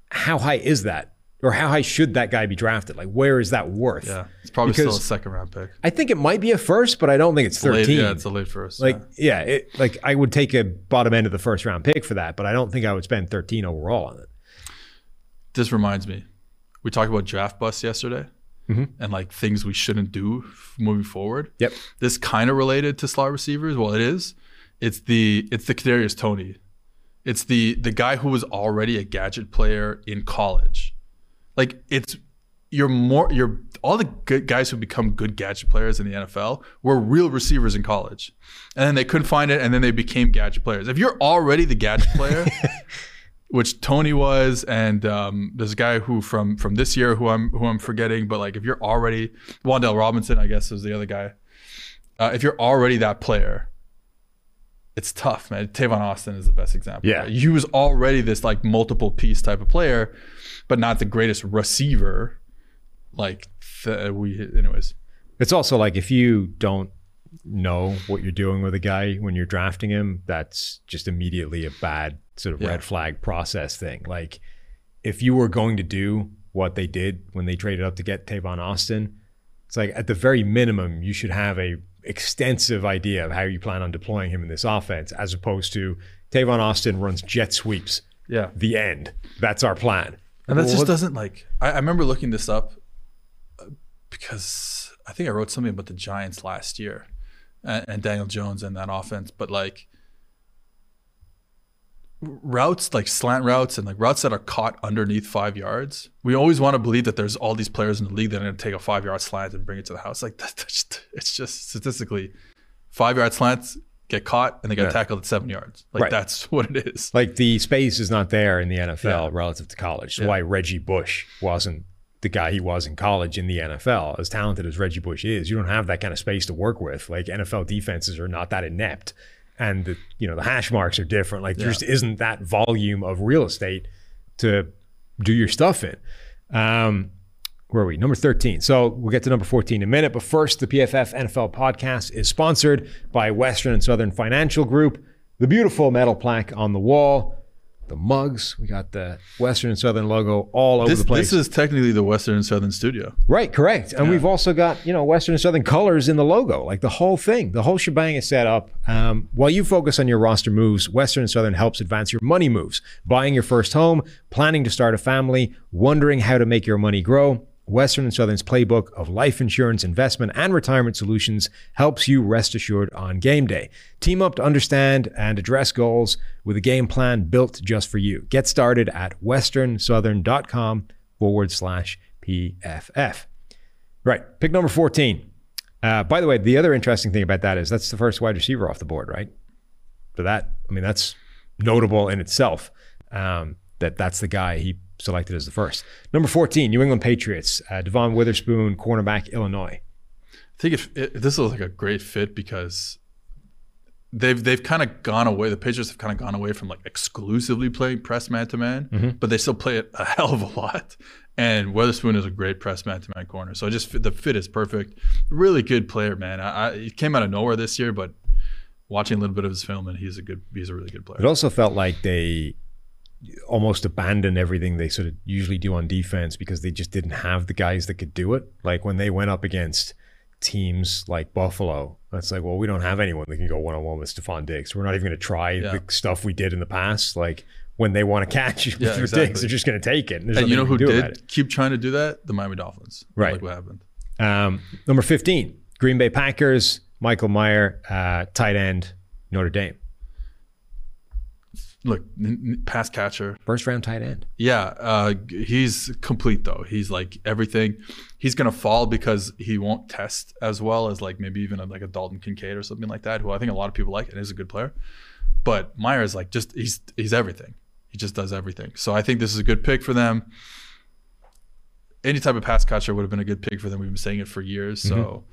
how high is that? Or how high should that guy be drafted? Like where is that worth? Yeah, it's probably still a second round pick. I think it might be a first, but I don't think it's Late, thirteen. yeah, it's a late first. Like yeah. yeah, it, like I would take a bottom end of the first round pick for that, but I don't think I would spend 13 overall on it. this reminds me, we talked about draft busts yesterday, Mm-hmm. and like things we shouldn't do moving forward. Yep. This kind of related to slot receivers. Well, it is. It's the it's the Kadarius Toney. It's the the guy who was already a gadget player in college. Like it's you're more you're all the good guys who become good gadget players in the NFL were real receivers in college, and then they couldn't find it, and then they became gadget players. If you're already the gadget player, which Toney was, and um, there's a guy who from from this year who I'm who I'm forgetting, but like if you're already Wan'Dale Robinson, I guess is the other guy. Uh, if you're already that player, it's tough, man. Tavon Austin is the best example. Yeah. right? he was already this like multiple piece type of player, but not the greatest receiver. Like th- we, anyways. It's also like if you don't know what you're doing with a guy when you're drafting him, that's just immediately a bad sort of Yeah. red flag process thing. Like if you were going to do what they did when they traded up to get Tavon Austin, it's like at the very minimum you should have a extensive idea of how you plan on deploying him in this offense, as opposed to Tavon Austin runs jet sweeps. Yeah. The end. That's our plan. And that Well, just doesn't like. I, I remember looking this up uh, because I think I wrote something about the Giants last year and, and Daniel Jones and that offense. But like routes, like slant routes and like routes that are caught underneath five yards, we always want to believe that there's all these players in the league that are going to take a five yard slant and bring it to the house. Like that, that's just, it's just statistically five yard slants get caught and they get Yeah. tackled at seven yards. Like Right. that's what it is. Like the space is not there in the NFL Yeah. relative to college. That's Yeah. why Reggie Bush wasn't the guy he was in college in the NFL. As talented as Reggie Bush is, you don't have that kind of space to work with. Like NFL defenses are not that inept. And the you know, the hash marks are different. Like there just isn't that volume of real estate to do your stuff in. Um where are we? Number 13. So we'll get to number 14 in a minute. But first, the PFF NFL podcast is sponsored by Western and Southern Financial Group. The beautiful metal plaque on the wall, the mugs. We got the Western and Southern logo all over This, the place. this is technically the Western and Southern studio. Right, correct. And we've also got, you know, Western and Southern colors in the logo, like the whole thing, the whole shebang is set up. Um, while you focus on your roster moves, Western and Southern helps advance your money moves. Buying your first home, planning to start a family, wondering how to make your money grow. Western and Southern's playbook of life insurance, investment, and retirement solutions helps you rest assured on game day. Team up to understand and address goals with a game plan built just for you. Get started at westernsouthern.com forward slash PFF. Right. Pick number 14. Uh, by the way, the other interesting thing about that is that's the first wide receiver off the board, right? So that, I mean, that's notable in itself um, that that's the guy he selected as the first. Number 14, New England Patriots, uh, Devon Witherspoon, cornerback, Illinois. I think if, if this is like a great fit because they've they've kind of gone away. The Patriots have kind of gone away from like exclusively playing press man to man, but they still play it a hell of a lot. And Witherspoon is a great press man to man corner. So just the fit is perfect. Really good player, man. I, I, he came out of nowhere this year, but watching a little bit of his film, and he's a good, he's a really good player. It also felt like they almost abandon everything they sort of usually do on defense because they just didn't have the guys that could do it. Like when they went up against teams like Buffalo, it's like, well, we don't have anyone that can go one on one with Stefon Diggs. We're not even going to try Yeah. the stuff we did in the past. Like when they want to catch you Yeah, with exactly. Diggs, they're just going to take it. There's and you know who did keep trying to do that? The Miami Dolphins. Right. Like what happened. Um, number 15, Green Bay Packers, Michael Mayer, uh, tight end, Notre Dame. Look, pass catcher. First round tight end. Yeah, uh, he's complete though. He's like everything. He's gonna fall because he won't test as well as like maybe even a, like a Dalton Kincaid or something like that, who I think a lot of people like and is a good player. But Mayer is like just he's he's everything. He just does everything. So I think this is a good pick for them. Any type of pass catcher would have been a good pick for them. We've been saying it for years. So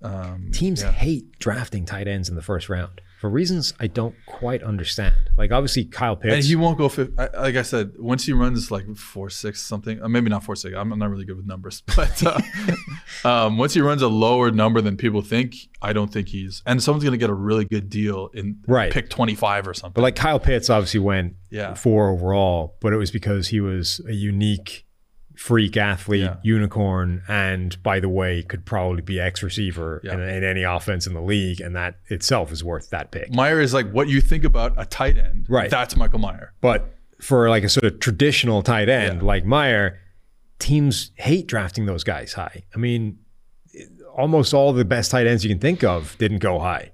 um, Teams yeah. hate drafting tight ends in the first round for reasons I don't quite understand. Like obviously Kyle Pitts. And he won't go. Fif- I, like I said, once he runs like four six something, uh, maybe not four six. I'm, not really good with numbers, but uh, um, once he runs a lower number than people think, I don't think he's. And someone's gonna get a really good deal in Right. pick 25 or something. But like Kyle Pitts obviously went Yeah. four overall, but it was because he was a unique freak athlete, Yeah. unicorn, and by the way, could probably be X receiver Yeah. in, in any offense in the league, and that itself is worth that pick. Mayer is like what you think about a tight end. Right. That's Michael Mayer. But for like a sort of traditional tight end Yeah. like Mayer, teams hate drafting those guys high. I mean, almost all the best tight ends you can think of didn't go high.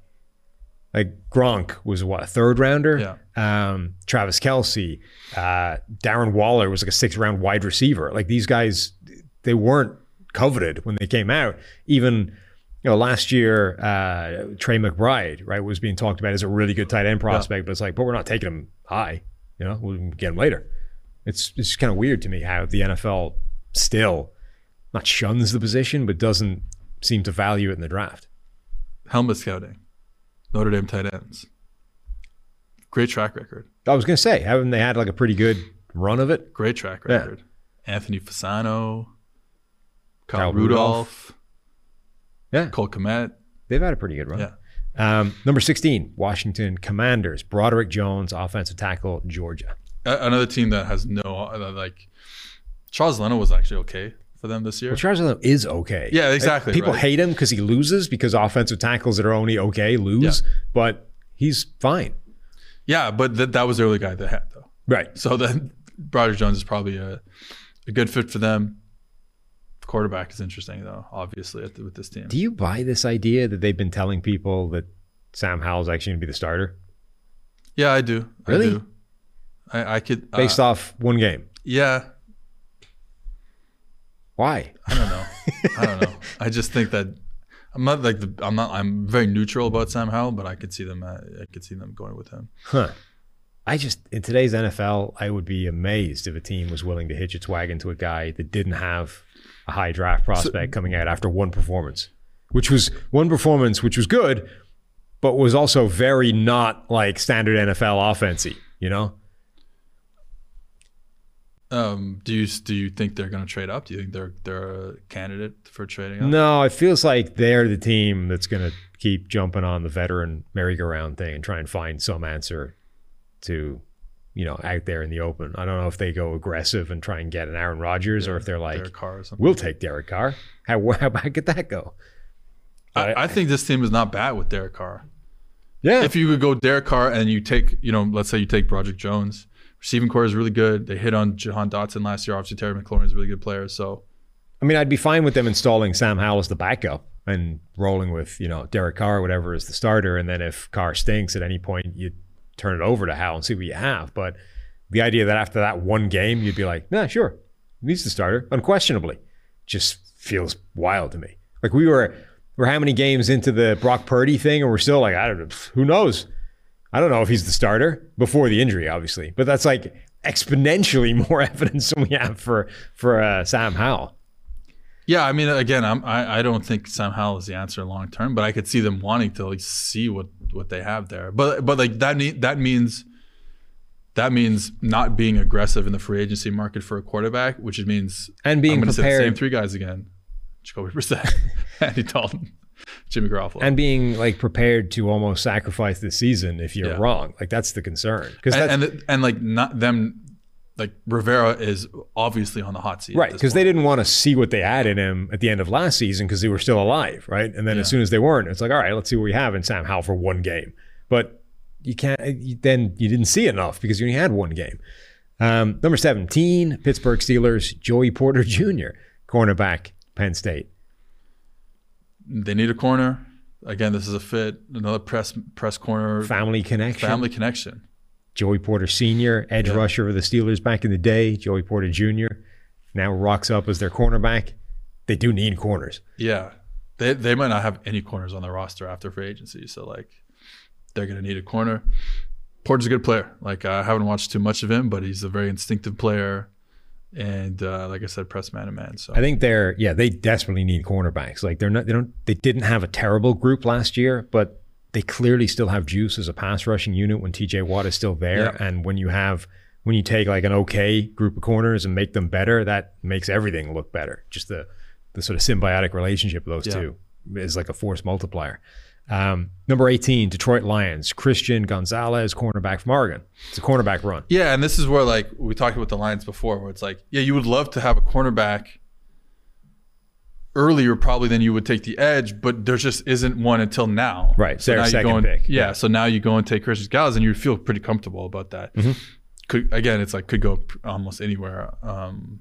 Like Gronk was what a third rounder. Yeah. Um, Travis Kelce, uh, Darren Waller was like a sixth round wide receiver. Like these guys, they weren't coveted when they came out. Even you know last year, uh, Trey McBride right was being talked about as a really good tight end prospect, but it's like, but we're not taking him high. You know, we'll get him later. It's it's kind of weird to me how the NFL still not shuns the position, but doesn't seem to value it in the draft. Helmet scouting. Notre Dame tight ends. Great track record. I was gonna say, haven't they had like a pretty good run of it? Great track Yeah. record. Anthony Fasano. Kyle, Kyle Rudolph. Yeah, Cole Kmet. they've had a pretty good run. Yeah. Um, number 16, Washington Commanders, Broderick Jones, offensive tackle, Georgia. Another team that has no uh, like Charles Leno was actually okay for them this year. Well, Charles Leno is okay. Yeah, exactly, Like, people right. hate him because he loses because offensive tackles that are only okay lose, but he's fine. Yeah, but th- that was the early guy they had though. Right. So then Broderick Jones is probably a, a good fit for them. Quarterback is interesting though, obviously at the, with this team. Do you buy this idea that they've been telling people that Sam Howell's actually going to be the starter yeah, I do. Really? I do. I, I could based uh, off one game? Yeah, Why? I don't know. I don't know. I just think that I'm not like the I'm not I'm very neutral about Sam Howell, but I could see them. Uh, I could see them going with him. Huh. I just in today's NFL, I would be amazed if a team was willing to hitch its wagon to a guy that didn't have a high draft prospect coming out after one performance, which was one performance which was good, but was also very not like standard NFL offensy. You know, Um, do you do you think they're going to trade up? Do you think they're they're a candidate for trading up? no, it feels like they're the team that's going to keep jumping on the veteran merry-go-round thing and try and find some answer to. You know, out there in the open. I don't know if they go aggressive and try and get an Aaron Rodgers, or if they're like, Derek Carr or something. We'll take Derek Carr. How, how bad could that go? I, I think this team is not bad with Derek Carr. Yeah. If you could go Derek Carr and you take, you know, let's say you take Broderick Jones, receiving corps is really good. They hit on Jahan Dotson last year. Obviously, Terry McLaurin is a really good player. So I mean, I'd be fine with them installing Sam Howell as the backup and rolling with, you know, Derek Carr or whatever as the starter. And then if Carr stinks at any point, you turn it over to Howell and see what you have. But the idea that after that one game, you'd be like, nah, sure, he's the starter, unquestionably, just feels wild to me. Like we were, we're how many games into the Brock Purdy thing, and we're still like, I don't know, who knows? I don't know if he's the starter before the injury, obviously, but that's like exponentially more evidence than we have for for uh, Sam Howell. yeah, I mean, again, I'm, I I don't think Sam Howell is the answer long term, but I could see them wanting to like see what what they have there. But but like that ne- that means that means not being aggressive in the free agency market for a quarterback, which it means And being I'm gonna say the same three guys again: Jacoby Brissett, Andy Dalton, Jimmy Garoppolo. and being like prepared to almost sacrifice the season if you're Yeah. wrong. Like that's the concern because and, and, and like not them like Rivera is obviously on the hot seat. right because they didn't want to see what they had in him at the end of last season because they were still alive, right? And then Yeah. as soon as they weren't, it's like all right, let's see what we have in Sam Howell for one game, but you can't. You, then you didn't see enough because you only had one game. Um, number seventeen, Pittsburgh Steelers, Joey Porter Jr., cornerback, Penn State. They need a corner. Again, this is a fit. Another press press corner Family connection. family connection. Joey Porter Sr., edge Yeah. rusher for the Steelers back in the day. Joey Porter Jr. now rocks up as their cornerback. They do need corners. Yeah, they they might not have any corners on their roster after free agency, so like they're gonna need a corner. Porter's a good player. Like I haven't watched too much of him, but he's a very instinctive player, and uh, like I said, press man to man. So I think they're yeah they desperately need cornerbacks. Like they're not they don't they didn't have a terrible group last year, but they clearly still have juice as a pass rushing unit when T.J. Watt is still there, Yeah. and when you have when you take like an okay group of corners and make them better, that makes everything look better. Just the the sort of symbiotic relationship of those Yeah. two is like a force multiplier. Um, number 18, Detroit Lions, Christian Gonzalez, cornerback from Oregon. It's a cornerback run. Yeah, and this is where like we talked about the Lions before, where it's like, yeah, you would love to have a cornerback earlier probably than you would take the edge, but there just isn't one until now. Right, So now you go and, pick. Yeah, so now you go and take Christian Gonzalez, and you feel pretty comfortable about that. Mm-hmm. Could again, it's like could go almost anywhere. Um,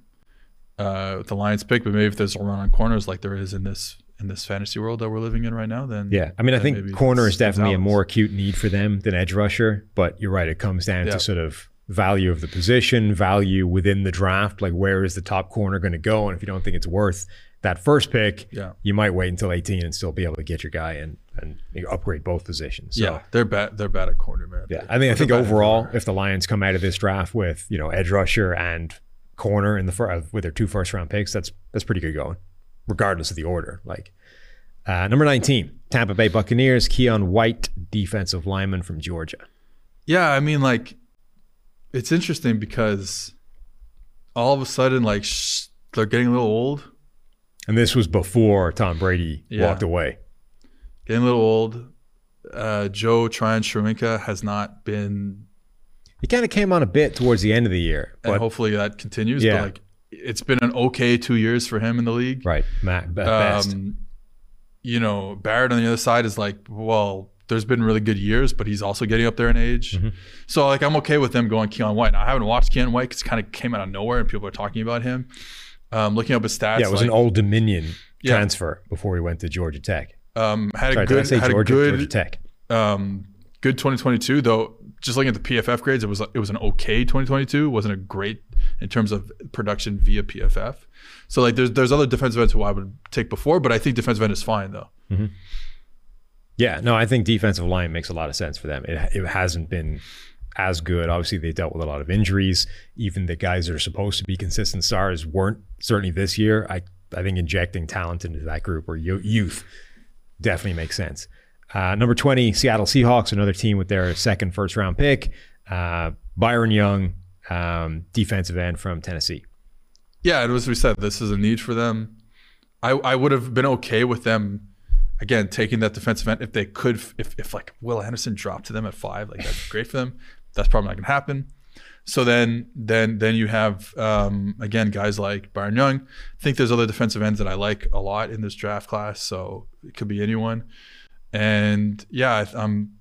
uh, with the Lions pick, but maybe if there's a run on corners like there is in this in this fantasy world that we're living in right now, then Yeah, I mean, I think corner is definitely a more acute need for them than edge rusher. But you're right; it comes down Yeah. to sort of value of the position, value within the draft. Like, where is the top corner going to go? And if you don't think it's worth that first pick, Yeah. you might wait until 18 and still be able to get your guy and and upgrade both positions. So, Yeah, they're bad. They're bad at corner, man. yeah. I mean, I think overall, if the Lions come out of this draft with you know edge rusher and corner in the uh, with their two first round picks, that's that's pretty good going, regardless of the order. Like uh, number 19, Tampa Bay Buccaneers, Keion White, defensive lineman from Georgia. Yeah, I mean, like, it's interesting because all of a sudden, like, sh- they're getting a little old, And this was before Tom Brady Yeah. walked away. getting a little old. Uh, Joe Tryon-Shoyinka has not been, He kind of came on a bit towards the end of the year, and but hopefully that continues. Yeah. But like, it's been an okay two years for him in the league. right, Matt, at best. Um, you know, Barrett on the other side is like, well, there's been really good years, but he's also getting up there in age. Mm-hmm. So like, I'm okay with them going Keion White. Now, I haven't watched Keion White because it kind of came out of nowhere and people are talking about him. Um, looking up his stats, yeah, it was like, an Old Dominion Yeah. transfer before he went to Georgia Tech. um, had Sorry, a did I good, say had Georgia? a Georgia Tech. um, good 2022 though. Just looking at the PFF grades, it was it was an okay 2022. It wasn't a great in terms of production via PFF. So like, there's there's other defensive ends who I would take before, but I think defensive end is fine though. Mm-hmm. Yeah, no, I think defensive line makes a lot of sense for them. It, it hasn't been as good. Obviously, they dealt with a lot of injuries. Even the guys that are supposed to be consistent stars weren't certainly this year. I I think injecting talent into that group or youth definitely makes sense. Uh, number 20, Seattle Seahawks, another team with their second first round pick. Uh, Byron Young, um, defensive end from Tennessee. Yeah, and as we said, this is a need for them. I, I would have been okay with them again taking that defensive end if they could if, if like Will Anderson dropped to them at five, like great for them. That's probably not gonna happen. So then then then you have um, again guys like Byron Young. I think there's other defensive ends that I like a lot in this draft class, so it could be anyone. And yeah, I- I'm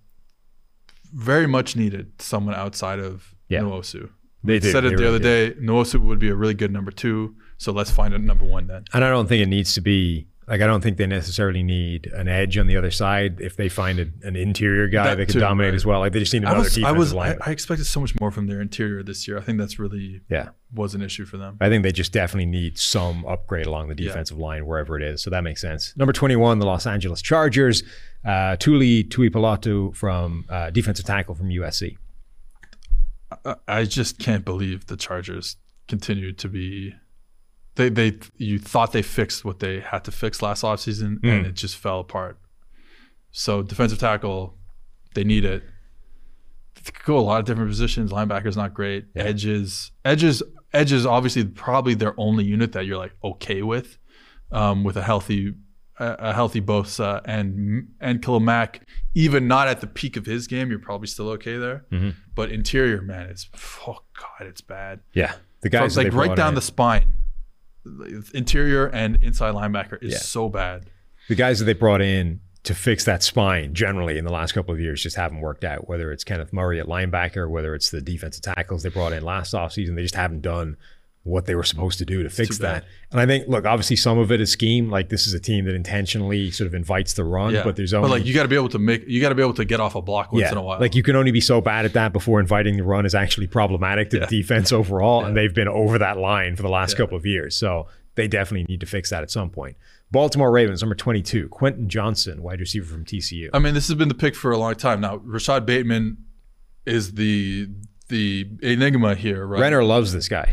very much needed someone outside of Yeah. Nwosu. They do. Said it They the really other do. day. Nwosu would be a really good number two. So let's find a number one then. And I don't think it needs to be like I don't think they necessarily need an edge on the other side. If they find a, an interior guy That that, can too, dominate right. as well, like they just need I another was, I defensive was, I. I expected so much more from their interior this year. I think that's really yeah, was an issue for them. I think they just definitely need some upgrade along the defensive line wherever it is. So that makes sense. Number twenty-one, the Los Angeles Chargers, uh, Tuli Tuipulotu from uh, defensive tackle from USC. I, just can't believe the Chargers continue to be. They they you thought they fixed what they had to fix last offseason and Mm. it just fell apart. So defensive tackle, they need it. could go a lot of different positions. Linebacker's not great. Edges, edges, edges. Obviously, probably their only unit that you're like okay with, um, with a healthy, a, a healthy Bosa and and Khalil Mack. Even not at the peak of his game, you're probably still okay there. Mm-hmm. But interior, man, it's oh god, it's bad. Yeah, the guys like right down the spine. Interior and inside linebacker is Yeah. so bad. the guys that they brought in to fix that spine generally in the last couple of years just haven't worked out. Whether it's Kenneth Murray at linebacker, whether it's the defensive tackles they brought in last offseason, they just haven't done what they were supposed to do to fix that. And I think, look, obviously some of it is scheme. Like this is a team that intentionally sort of invites the run, Yeah, but there's only like you got to be able to make you got to be able to get off a block once yeah, in a while. like you can only be so bad at that before inviting the run is actually problematic to Yeah. the defense overall. And they've been over that line for the last couple of years. So they definitely need to fix that at some point. Baltimore Ravens, number 22, Quentin Johnston, wide receiver from TCU. I mean, this has been the pick for a long time now. Rashod Bateman is the the enigma here, right? Renner loves this guy,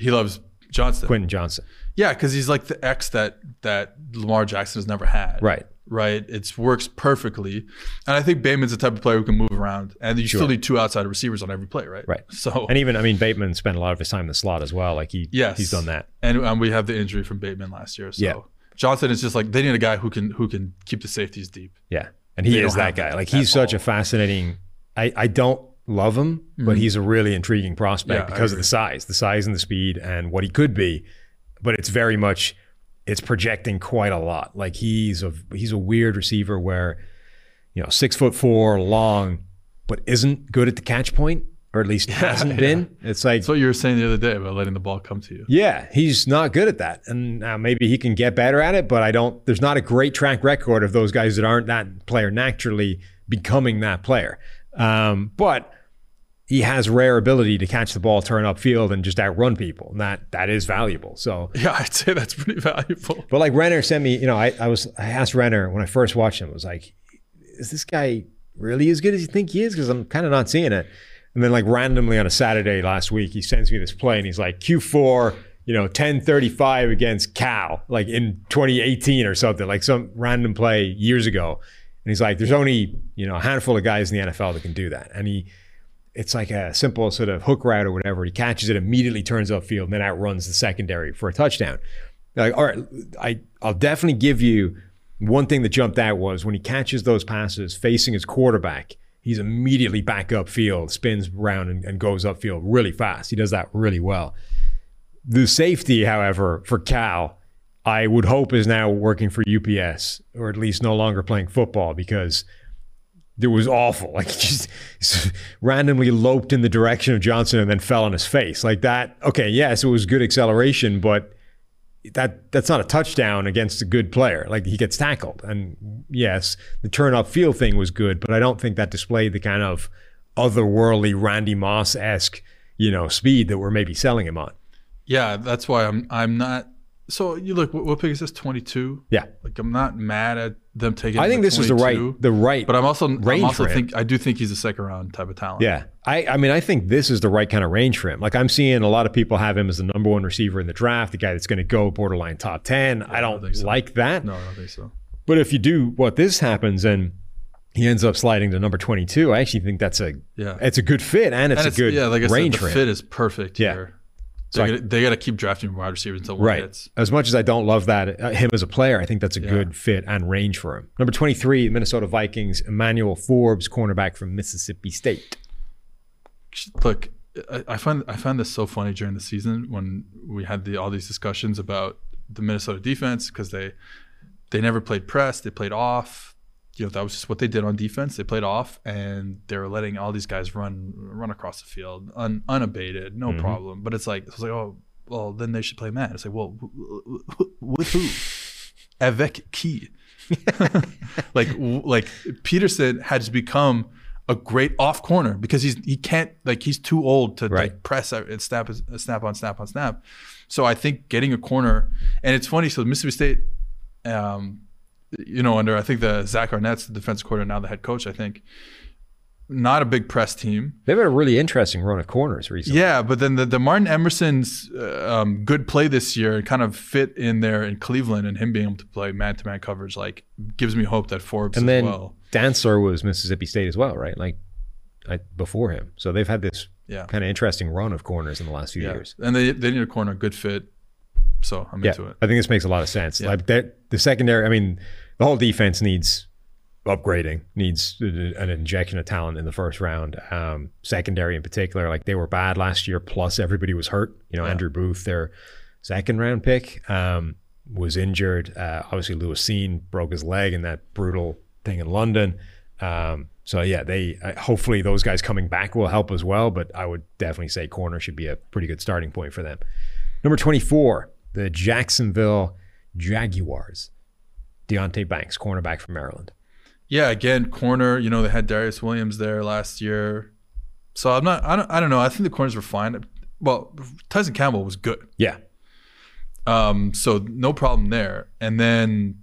he loves Johnston. Quentin Johnston. Yeah, because he's like the X that that Lamar Jackson has never had. Right. Right. It works perfectly, and I think Bateman's the type of player who can move around, and you still need two outside receivers on every play, right? Right. So And even, I mean, Bateman spent a lot of his time in the slot as well. Like he, yes, he's done that. and, and we have the injury from Bateman last year. So Yeah. Johnston is just like they need a guy who can who can keep the safeties deep. Yeah. And he They is that guy. Like he's such all. a fascinating. I, I don't love him, but he's a really intriguing prospect Mm-hmm. Yeah, because of the size, the size and the speed and what he could be. But it's very much it's projecting quite a lot. Like he's a he's a weird receiver where, you know, six foot four, long, but isn't good at the catch point, or at least hasn't been. It's like That's what you were saying the other day about letting the ball come to you. yeah, he's not good at that. And now maybe he can get better at it, but I don't, there's not a great track record of those guys that aren't that player naturally becoming that player. Um, but he has rare ability to catch the ball, turn upfield, and just outrun people. And that, that is valuable. So, Yeah, I'd say that's pretty valuable. but like Renner sent me, you know, I, I was, I asked Renner when I first watched him, I was like, is this guy really as good as you think he is? Because I'm kind of not seeing it. And then like randomly on a Saturday last week, he sends me this play and he's like Q4, you know, 1035 against Cal, like in 2018 or something, like some random play years ago. And he's like, there's only, you know, a handful of guys in the NFL that can do that. And he, it's like a simple sort of hook route or whatever. He catches it, immediately turns upfield, and then outruns the secondary for a touchdown. Like, all right, I, I'll definitely give you one thing that jumped out was when he catches those passes facing his quarterback, he's immediately back upfield, spins around and, and goes upfield really fast. He does that really well. The safety, however, for Cal, I would hope is now working for UPS or at least no longer playing football because it was awful. Like he just, just randomly loped in the direction of Johnston and then fell on his face. Like that. Okay, yes, it was good acceleration, but that that's not a touchdown against a good player. Like he gets tackled. And yes, the turn up field thing was good, but I don't think that displayed the kind of otherworldly Randy Moss esque, you know, speed that we're maybe selling him on. Yeah, that's why I'm I'm not. So you look, what, what pick is this? Twenty two. Yeah. Like I'm not mad at them taking. I think this is the 22, right the right But I'm also range I'm also think I do think he's a second round type of talent. Yeah. I, I mean, I think this is the right kind of range for him. Like, I'm seeing a lot of people have him as the number one receiver in the draft, the guy that's going to go borderline top 10. I don't think so. like that. No, I don't think so. But if you do what this happens and he ends up sliding to number 22, I actually think that's a Yeah. it's a good fit and it's and a good yeah, like I said, range the for him. fit is perfect Yeah. here. So They got to keep drafting wide receivers until one Right. hits. As much as I don't love that uh, him as a player, I think that's a Yeah. good fit and range for him. Number 23, Minnesota Vikings, Emmanuel Forbes, cornerback from Mississippi State. Look, I, I find I find this so funny during the season when we had the all these discussions about the Minnesota defense because they they never played press, they played off. You know that was just what they did on defense. They played off, and they were letting all these guys run run across the field un, unabated, no Mm-hmm. problem. But it's like it's like oh well, then they should play man. It's like well, with who? Avec qui? like w- like Peterson has become a great off corner because he's he can't like he's too old to Right. like press and snap snap on snap on snap. So I think getting a corner and it's funny. So Mississippi State, um, you know, under I think the Zach Arnett's the defense coordinator now the head coach. I think not a big press team. They've had a really interesting run of corners recently. Yeah, but then the, the Martin Emerson's uh, um, good play this year kind of fit in there in Cleveland, and him being able to play man to man coverage like gives me hope that Forbes And as then well. Dantzler was Mississippi State as well, right? Like uh, before him. So they've had this Yeah. kind of interesting run of corners in the last few Yeah. years. And they they need a corner, good fit. So I'm Yeah, into it. I think this makes a lot of sense. Like that, the secondary. I mean, the whole defense needs upgrading, needs an injection of talent in the first round. Um, secondary in particular, like they were bad last year. Plus, everybody was hurt. You know, Andrew Booth, their second round pick, um, was injured. Uh, obviously, Lewis Cine broke his leg in that brutal thing in London. Um, so yeah, they uh, hopefully those guys coming back will help as well. But I would definitely say corner should be a pretty good starting point for them. Number 24, the Jacksonville Jaguars. Deonte Banks, cornerback from Maryland. Yeah, again, corner. You know, they had Darious Williams there last year. So I'm not. I don't. I don't know. I think the corners were fine. Well, Tyson Campbell was good. Yeah. Um. So no problem there. And then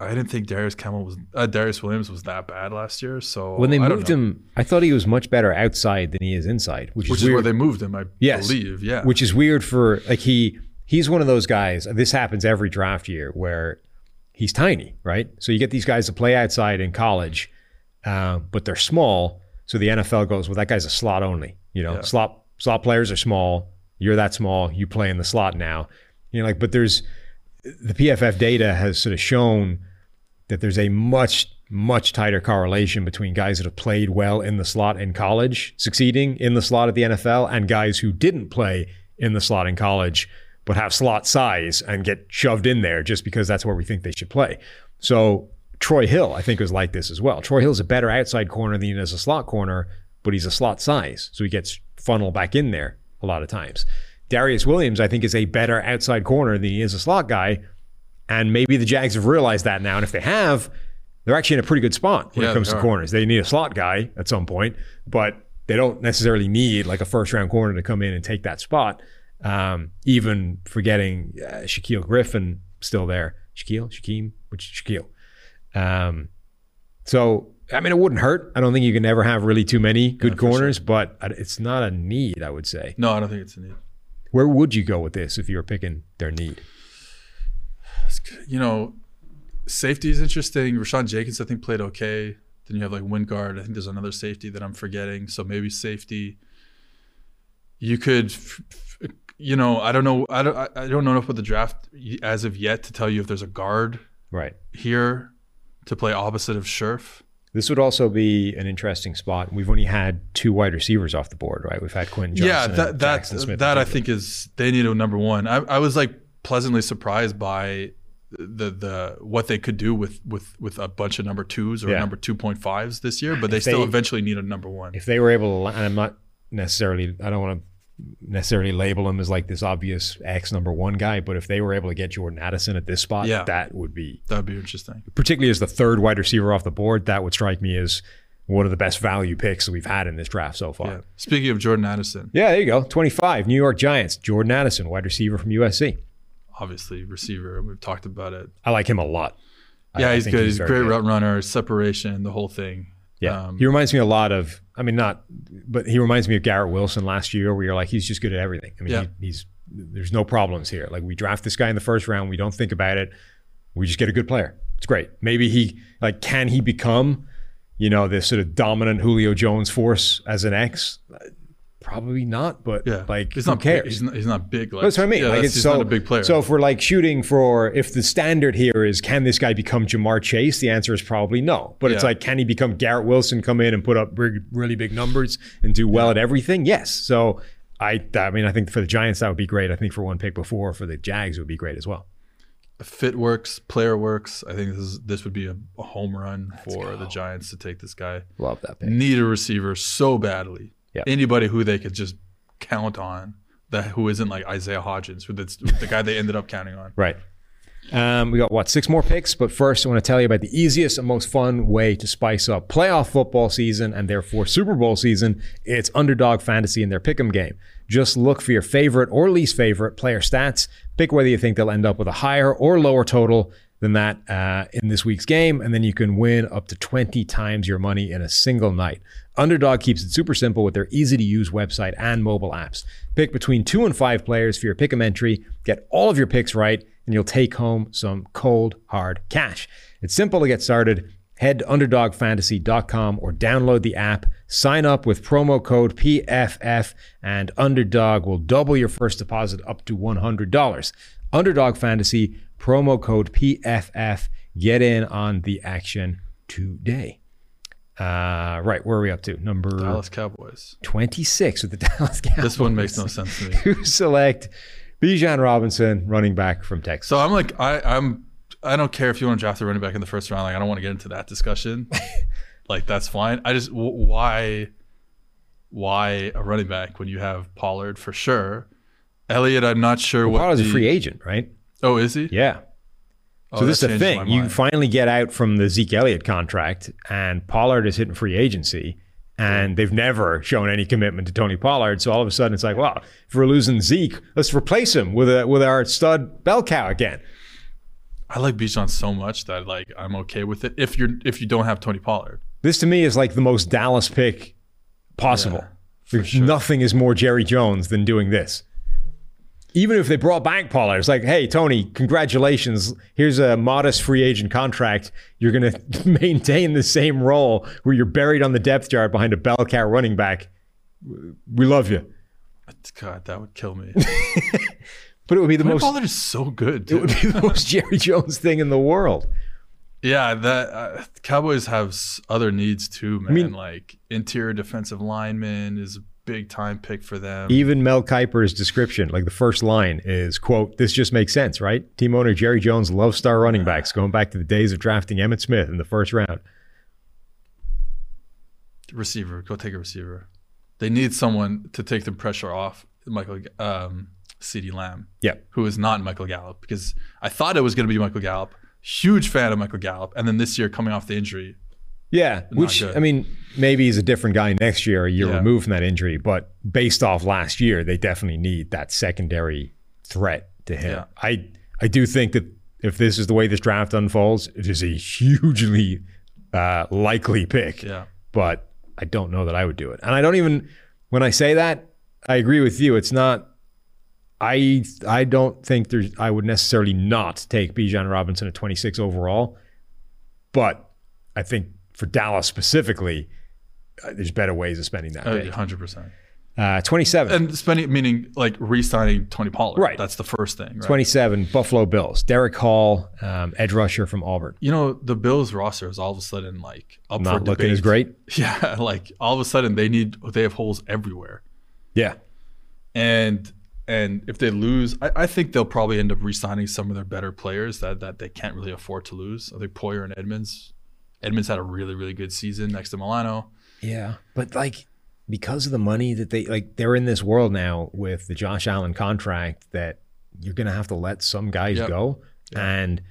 I didn't think Darius Campbell was uh, Darious Williams was that bad last year. So When they I moved him, I thought he was much better outside than he is inside, which, which is is where they moved him, I Yes. believe. Yeah. Which is weird for like he he's one of those guys. This happens every draft year where he's tiny, right? So you get these guys to play outside in college, uh, but they're small. So the NFL goes, well, that guy's a slot only. You know, Yeah. slot slot players are small. You're that small. You play in the slot now. You know, like, but there's the PFF data has sort of shown that there's a much much tighter correlation between guys that have played well in the slot in college succeeding in the slot at the NFL and guys who didn't play in the slot in college but have slot size and get shoved in there just because that's where we think they should play. So Troy Hill, I think, was like this as well. Troy Hill's a better outside corner than he is a slot corner, but he's a slot size, so he gets funneled back in there a lot of times. Darious Williams, I think, is a better outside corner than he is a slot guy, and maybe the Jags have realized that now. And if they have, they're actually in a pretty good spot when Yeah, it comes to corners. They need a slot guy at some point, but they don't necessarily need like a first round corner to come in and take that spot. Um, even forgetting uh, Shaquill Griffin still there. Shaquille, Shaquem, which Shaquille. Um, so I mean, it wouldn't hurt. I don't think you can ever have really too many good corners, but it's not a need. I would say. no, I don't think it's a need. Where would you go with this if you were picking their need? you know, safety is interesting. Rayshawn Jenkins, I think, played okay. Then you have like Wingard. I think there's another safety that I'm forgetting. So maybe safety. You could, f- you know, I don't know. I don't. I- don't know enough about the draft as of yet to tell you if there's a guard Right. here to play opposite of Scherff. This would also be an interesting spot. We've only had two wide receivers off the board, right? We've had Quentin Johnston. yeah, that that Smith that I think is they need a number one. I, I was like pleasantly surprised by the the what they could do with with with a bunch of number twos or Yeah. number two point fives this year, but they still eventually need a number one. if they were able to, and I'm not necessarily, I don't want to necessarily label him as like this obvious X number one guy, but if they were able to get Jordan Addison at this spot, Yeah. that would be, That'd be interesting. particularly as the third wide receiver off the board, that would strike me as one of the best value picks that we've had in this draft so far. Yeah. Speaking of Jordan Addison, Yeah, there you go. 25, New York Giants, Jordan Addison, wide receiver from USC. obviously receiver. We've talked about it. I like him a lot. Yeah, I he's think good. He's, a great route runner, separation, the whole thing. Yeah, Um, he reminds me a lot of. I mean, not, but he reminds me of Garrett Wilson last year, where you're like, he's just good at everything. I mean, Yeah. he, he's there's no problems here. Like we draft this guy in the first round, we don't think about it. We just get a good player. It's great. Maybe he like can he become, you know, this sort of dominant Julio Jones force as an X? Probably not. But Yeah, like he's who not. cares? Big, he's not. He's not big. Like, That's what I mean. Yeah, like it's he's so, not a big player. So if we're like shooting for if the standard here is can this guy become Ja'Marr Chase, the answer is probably no. But it's like can he become Garrett Wilson, come in and put up big, really big numbers and do well at everything? Yes. So I I mean I think for the Giants that would be great. I think for one pick before for the Jags it would be great as well. fit works, player works. I think this is, this would be a, a home run for the Giants to take this guy. Love that pick. Need a receiver so badly. Yeah. Anybody who they could just count on that who isn't like Isaiah Hodgins, who that's the guy they ended up counting on. Right. Um, we got what six more picks, but first I want to tell you about the easiest and most fun way to spice up playoff football season and therefore Super Bowl season. It's Underdog Fantasy in their pick'em game. Just look for your favorite or least favorite player stats. Pick whether you think they'll end up with a higher or lower total than that uh, in this week's game, and then you can win up to 20 times your money in a single night. Underdog keeps it super simple with their easy to use website and mobile apps. Pick between two and five players for your pick'em entry, get all of your picks right, and you'll take home some cold, hard cash. It's simple to get started. head to underdogfantasy.com or download the app. Sign up with promo code PFF, and Underdog will double your first deposit up to $100. Underdog Fantasy, promo code PFF. Get in on the action today. Uh, right, where are we up to? Number Dallas Cowboys. 26 with the Dallas Cowboys. This one makes no sense to me. Who select Bijan Robinson, running back from Texas? So I'm like, I, I'm, I don't care if you want to draft a running back in the first round. Like, I don't want to get into that discussion. like, that's fine. I just, w- why, why a running back when you have Pollard for sure? Elliott, I'm not sure what. Pollard's a free agent, right? Oh, is he? Yeah. Oh, so this is the thing. You finally get out from the Zeke Elliott contract, and Pollard is hitting free agency, and they've never shown any commitment to Tony Pollard. So all of a sudden, it's like, well, if we're losing Zeke, let's replace him with a with our stud bell cow again. I like Bijan so much that like I'm okay with it. If you're if you don't have Tony Pollard, This to me is like the most Dallas pick possible. Yeah, sure. Nothing is more Jerry Jones than doing this. Even if they brought back Pollard, it's like, hey, Tony, congratulations. Here's a modest free agent contract. You're going to maintain the same role where you're buried on the depth chart behind a bell cow running back. We love you. God, that would kill me. But it would be the most Pollard is so good. it would be the most Jerry Jones thing in the world. Yeah, that uh, Cowboys have other needs too, man. mean- like interior defensive lineman is a big time pick for them. Even Mel Kiper's description, like the first line is, quote, this just makes sense, right? Team owner Jerry Jones loves star running backs, going back to the days of drafting Emmitt Smith in the first round. receiver, go take a receiver. They need someone to take the pressure off Michael um, CeeDee Lamb, Yeah. who is not Michael Gallup, because I thought it was going to be Michael Gallup. Huge fan of Michael Gallup, and then this year coming off the injury, Yeah, which good. I mean, maybe he's a different guy next year, a year Yeah. removed from that injury. But based off last year, they definitely need that secondary threat to him. Yeah. I I do think that if this is the way this draft unfolds, it is a hugely uh, likely pick. yeah, But I don't know that I would do it, and I don't even when I say that, I agree with you. It's not. I I don't think there's. I would necessarily not take Bijan Robinson at 26 overall, but I think for Dallas specifically, uh, there's better ways of spending that. pick. hundred percent. Uh, 27. And spending meaning like re-signing Tony Pollard. Right. That's the first thing. Right? 27, Buffalo Bills. Derick Hall, um, edge rusher from Auburn. You know, the Bills roster is all of a sudden like up for Not looking debate. as great. Yeah, like all of a sudden they need they have holes everywhere. Yeah. and and if they lose, I, I think they'll probably end up re-signing some of their better players that that they can't really afford to lose. I think Poyer and Edmunds. Edmunds had a really really good season next to Milano. Yeah. But like, because of the money that they like, they're in this world now with the Josh Allen contract that you're going to have to let some guys Yep. go. And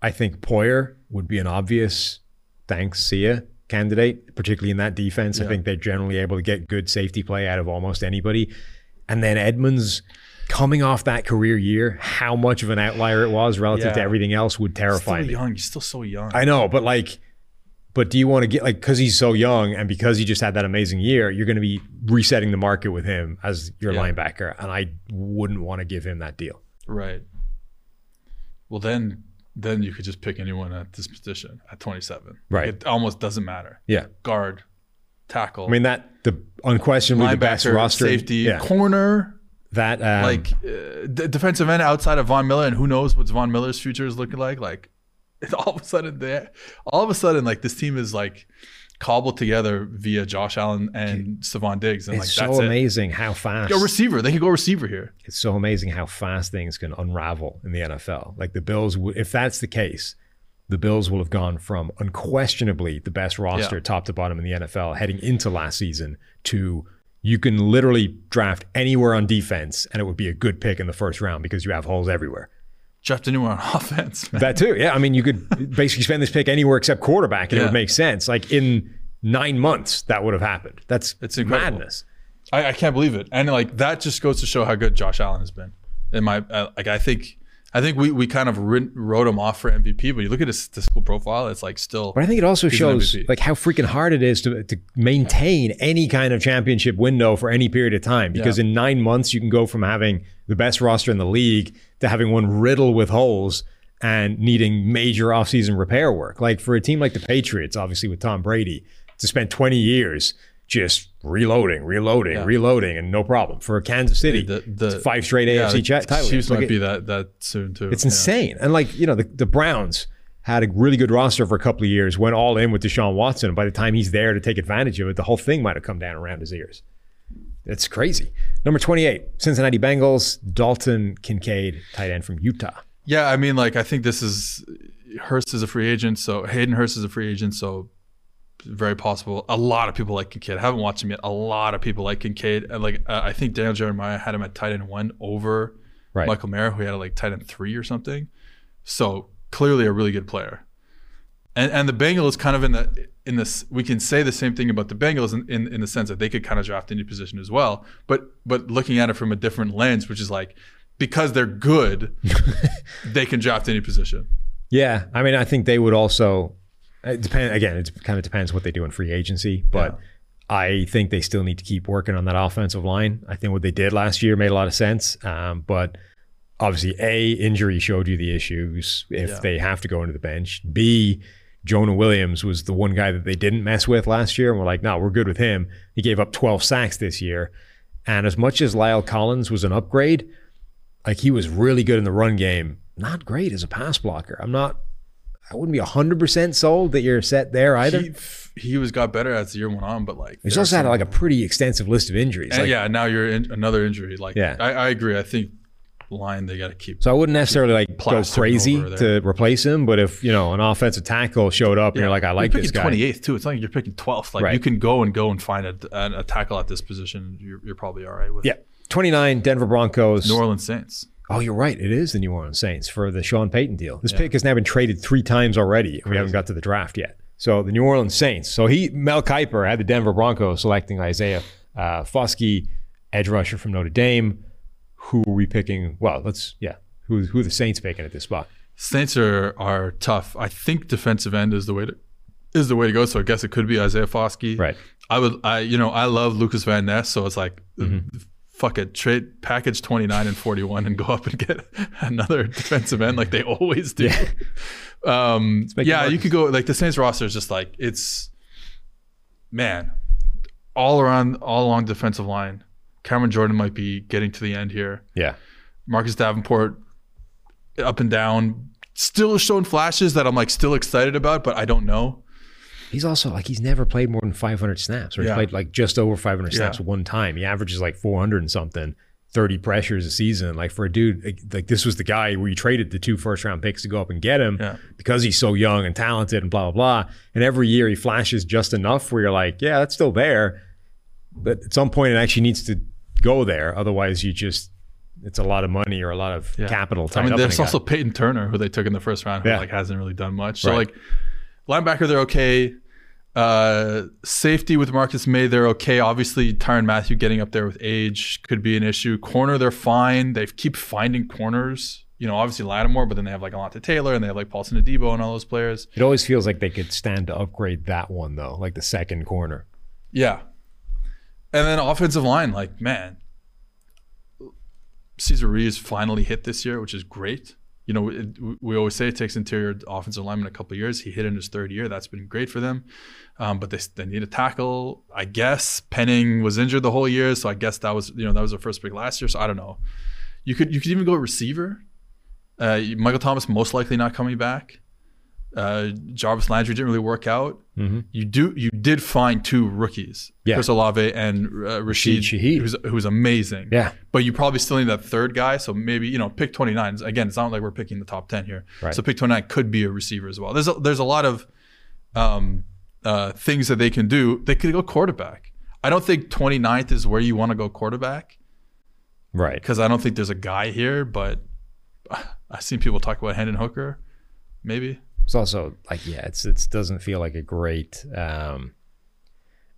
I think Poyer would be an obvious thanks, see ya candidate, particularly in that defense. I think they're generally able to get good safety play out of almost anybody. And then Edmunds coming off that career year, how much of an outlier it was relative to everything else would terrify Still me. young, he's still so young. I know, but like, but do you want to get like because he's so young and because he just had that amazing year, you're going to be resetting the market with him as your Yeah. linebacker, and I wouldn't want to give him that deal. right. Well, then then you could just pick anyone at this position at 27. Right. It almost doesn't matter. Yeah, Guard, tackle, I mean that the unquestionably the best roster, safety, yeah, corner. that um, like uh, d- defensive end outside of Von Miller, and who knows what Von Miller's future is looking like. Like all of a sudden, they, all of a sudden, like this team is like cobbled together via Josh Allen and Stefon Diggs, and it's like that's so it. amazing how fast Go receiver. They could go receiver here. it's so amazing how fast things can unravel in the NFL. Like the Bills, if that's the case, the Bills will have gone from unquestionably the best roster, Yeah. top to bottom in the NFL, heading into last season, to you can literally draft anywhere on defense and it would be a good pick in the first round because you have holes everywhere. Draft anyone on offense. Man. That too, yeah. I mean, you could basically spend this pick anywhere except quarterback, and it would make sense. Like in nine months, that would have happened. That's It's incredible. madness. I, I can't believe it, and like that just goes to show how good Josh Allen has been. In my uh, like, I think. I think we, we kind of wrote him off for MVP, but you look at his statistical profile, it's like still. But I think it also shows like how freaking hard it is to, to maintain any kind of championship window for any period of time. Because Yeah. in nine months, you can go from having the best roster in the league to having one riddled with holes and needing major offseason repair work. Like for a team like the Patriots, obviously with Tom Brady, to spend 20 years just reloading, reloading, Yeah. reloading, and no problem. For Kansas City, The- the- five straight Yeah, AFC the cha- title. Chiefs Like might it- be that that soon too. it's Yeah. insane. And like, you know, the, the Browns had a really good roster for a couple of years, went all in with Deshaun Watson. And by the time he's there to take advantage of it, the whole thing might have come down around his ears. It's crazy. Number 28, Cincinnati Bengals, Dalton Kincaid, tight end from Utah. Yeah, I mean, like I think this is Hurst is a free agent, so Hayden Hurst is a free agent, so very possible. A lot of people like Kincaid. I haven't watched him yet. A lot of people like Kincaid, and like uh, I think Daniel Jeremiah had him at tight end one over Right. Michael Mayer, who had like tight end three or something. So clearly a really good player. And and the Bengals kind of in the in this we can say the same thing about the Bengals in, in, in the sense that they could kind of draft any position as well. But but looking at it from a different lens, which is like because they're good, they can draft any position. Yeah, I mean, I think they would also. It depend again. It kind of depends what they do in free agency, but I think they still need to keep working on that offensive line. I think what they did last year made a lot of sense, um, but obviously, a injury showed you the issues if Yeah. they have to go into the bench. B Jonah Williams was the one guy that they didn't mess with last year, and we're like, no, we're good with him. He gave up 12 sacks this year, and as much as La'el Collins was an upgrade, like he was really good in the run game, not great as a pass blocker. I'm not. I wouldn't be hundred percent sold that you're set there either. He, he was got better as the year went on, but like He's also had like a pretty extensive list of injuries. and Like, yeah. Now you're in another injury. Like Yeah. I, I agree. I think line they got to keep. So I wouldn't necessarily like go crazy to replace him, but if you know an offensive tackle showed up and you're like, I like you're this guy. 28th too. It's not like you're picking 12th. Like Right. you can go and go and find a, a, tackle at this position. You're, you're probably all right with. Yeah, 29 Denver Broncos. New Orleans Saints. Oh, you're right. It is the New Orleans Saints for the Sean Payton deal. This pick has now been traded three times already, and we haven't got to the draft yet. So the New Orleans Saints. So he Mel Kiper had the Denver Broncos selecting Isaiah uh, Foskey, edge rusher from Notre Dame. Who are we picking? Well, let's yeah. Who who are the Saints picking at this spot? Saints are are tough. I think defensive end is the way to is the way to go. So I guess it could be Isaiah Foskey. Right. I would. I you know I love Lukas Van Ness. So it's like. Mm-hmm. Fuck it, trade package twenty nine and forty one, and go up and get another defensive end like they always do. Um, yeah, you could go like the Saints roster is just like it's, man, all around, all along defensive line. Cameron Jordan might be getting to the end here. Yeah. Marcus Davenport up and down, still showing flashes that I'm like still excited about, but I don't know. He's also like he's never played more than 500 snaps, or he's Yeah. played like just over 500 snaps Yeah. one time. He averages like 400 and something, 30 pressures a season. Like for a dude, like, like this was the guy where you traded the two first round picks to go up and get him Yeah. because he's so young and talented and blah blah blah. And every year he flashes just enough where you're like, yeah, that's still there, but at some point it actually needs to go there. Otherwise, you just it's a lot of money or a lot of Yeah. capital. I mean, there's also Payton Turner, who they took in the first round, who Yeah. like hasn't really done much. So Right. like linebacker, they're okay. Uh, safety with Marcus Maye, they're okay. Obviously, Tyrann Mathieu getting up there with age could be an issue. Corner, they're fine. They keep finding corners. You know, obviously Lattimore, but then they have like Alontae Taylor and they have like Paulson Adebo and all those players. It always feels like they could stand to upgrade that one though, like the second corner. Yeah. And then offensive line, like, man, Cesar Ruiz finally hit this year, which is great. You know, it, we always say it takes interior offensive lineman a couple years. He hit in his third year. That's been great for them. Um, but they, they need a tackle. I guess Penning was injured the whole year, so I guess that was you know that was their first pick last year. So I don't know. You could you could even go receiver. Uh, Michael Thomas most likely not coming back. Uh, Jarvis Landry didn't really work out. You do you did find two rookies, Mm-hmm. Yeah. Chris Olave and uh, Rashid, Rashid who's who's amazing. Yeah. but you probably still need that third guy. So maybe you know pick twenty nine. Again, it's not like we're picking the top ten here. Right. So pick twenty nine could be a receiver as well. There's a, there's a lot of um, uh, things that they can do. They could go quarterback. I don't think 29th is where you want to go quarterback Right. because I don't think there's a guy here. But I've seen people talk about Hendon Hooker, maybe. It's also like yeah, it's it doesn't feel like a great um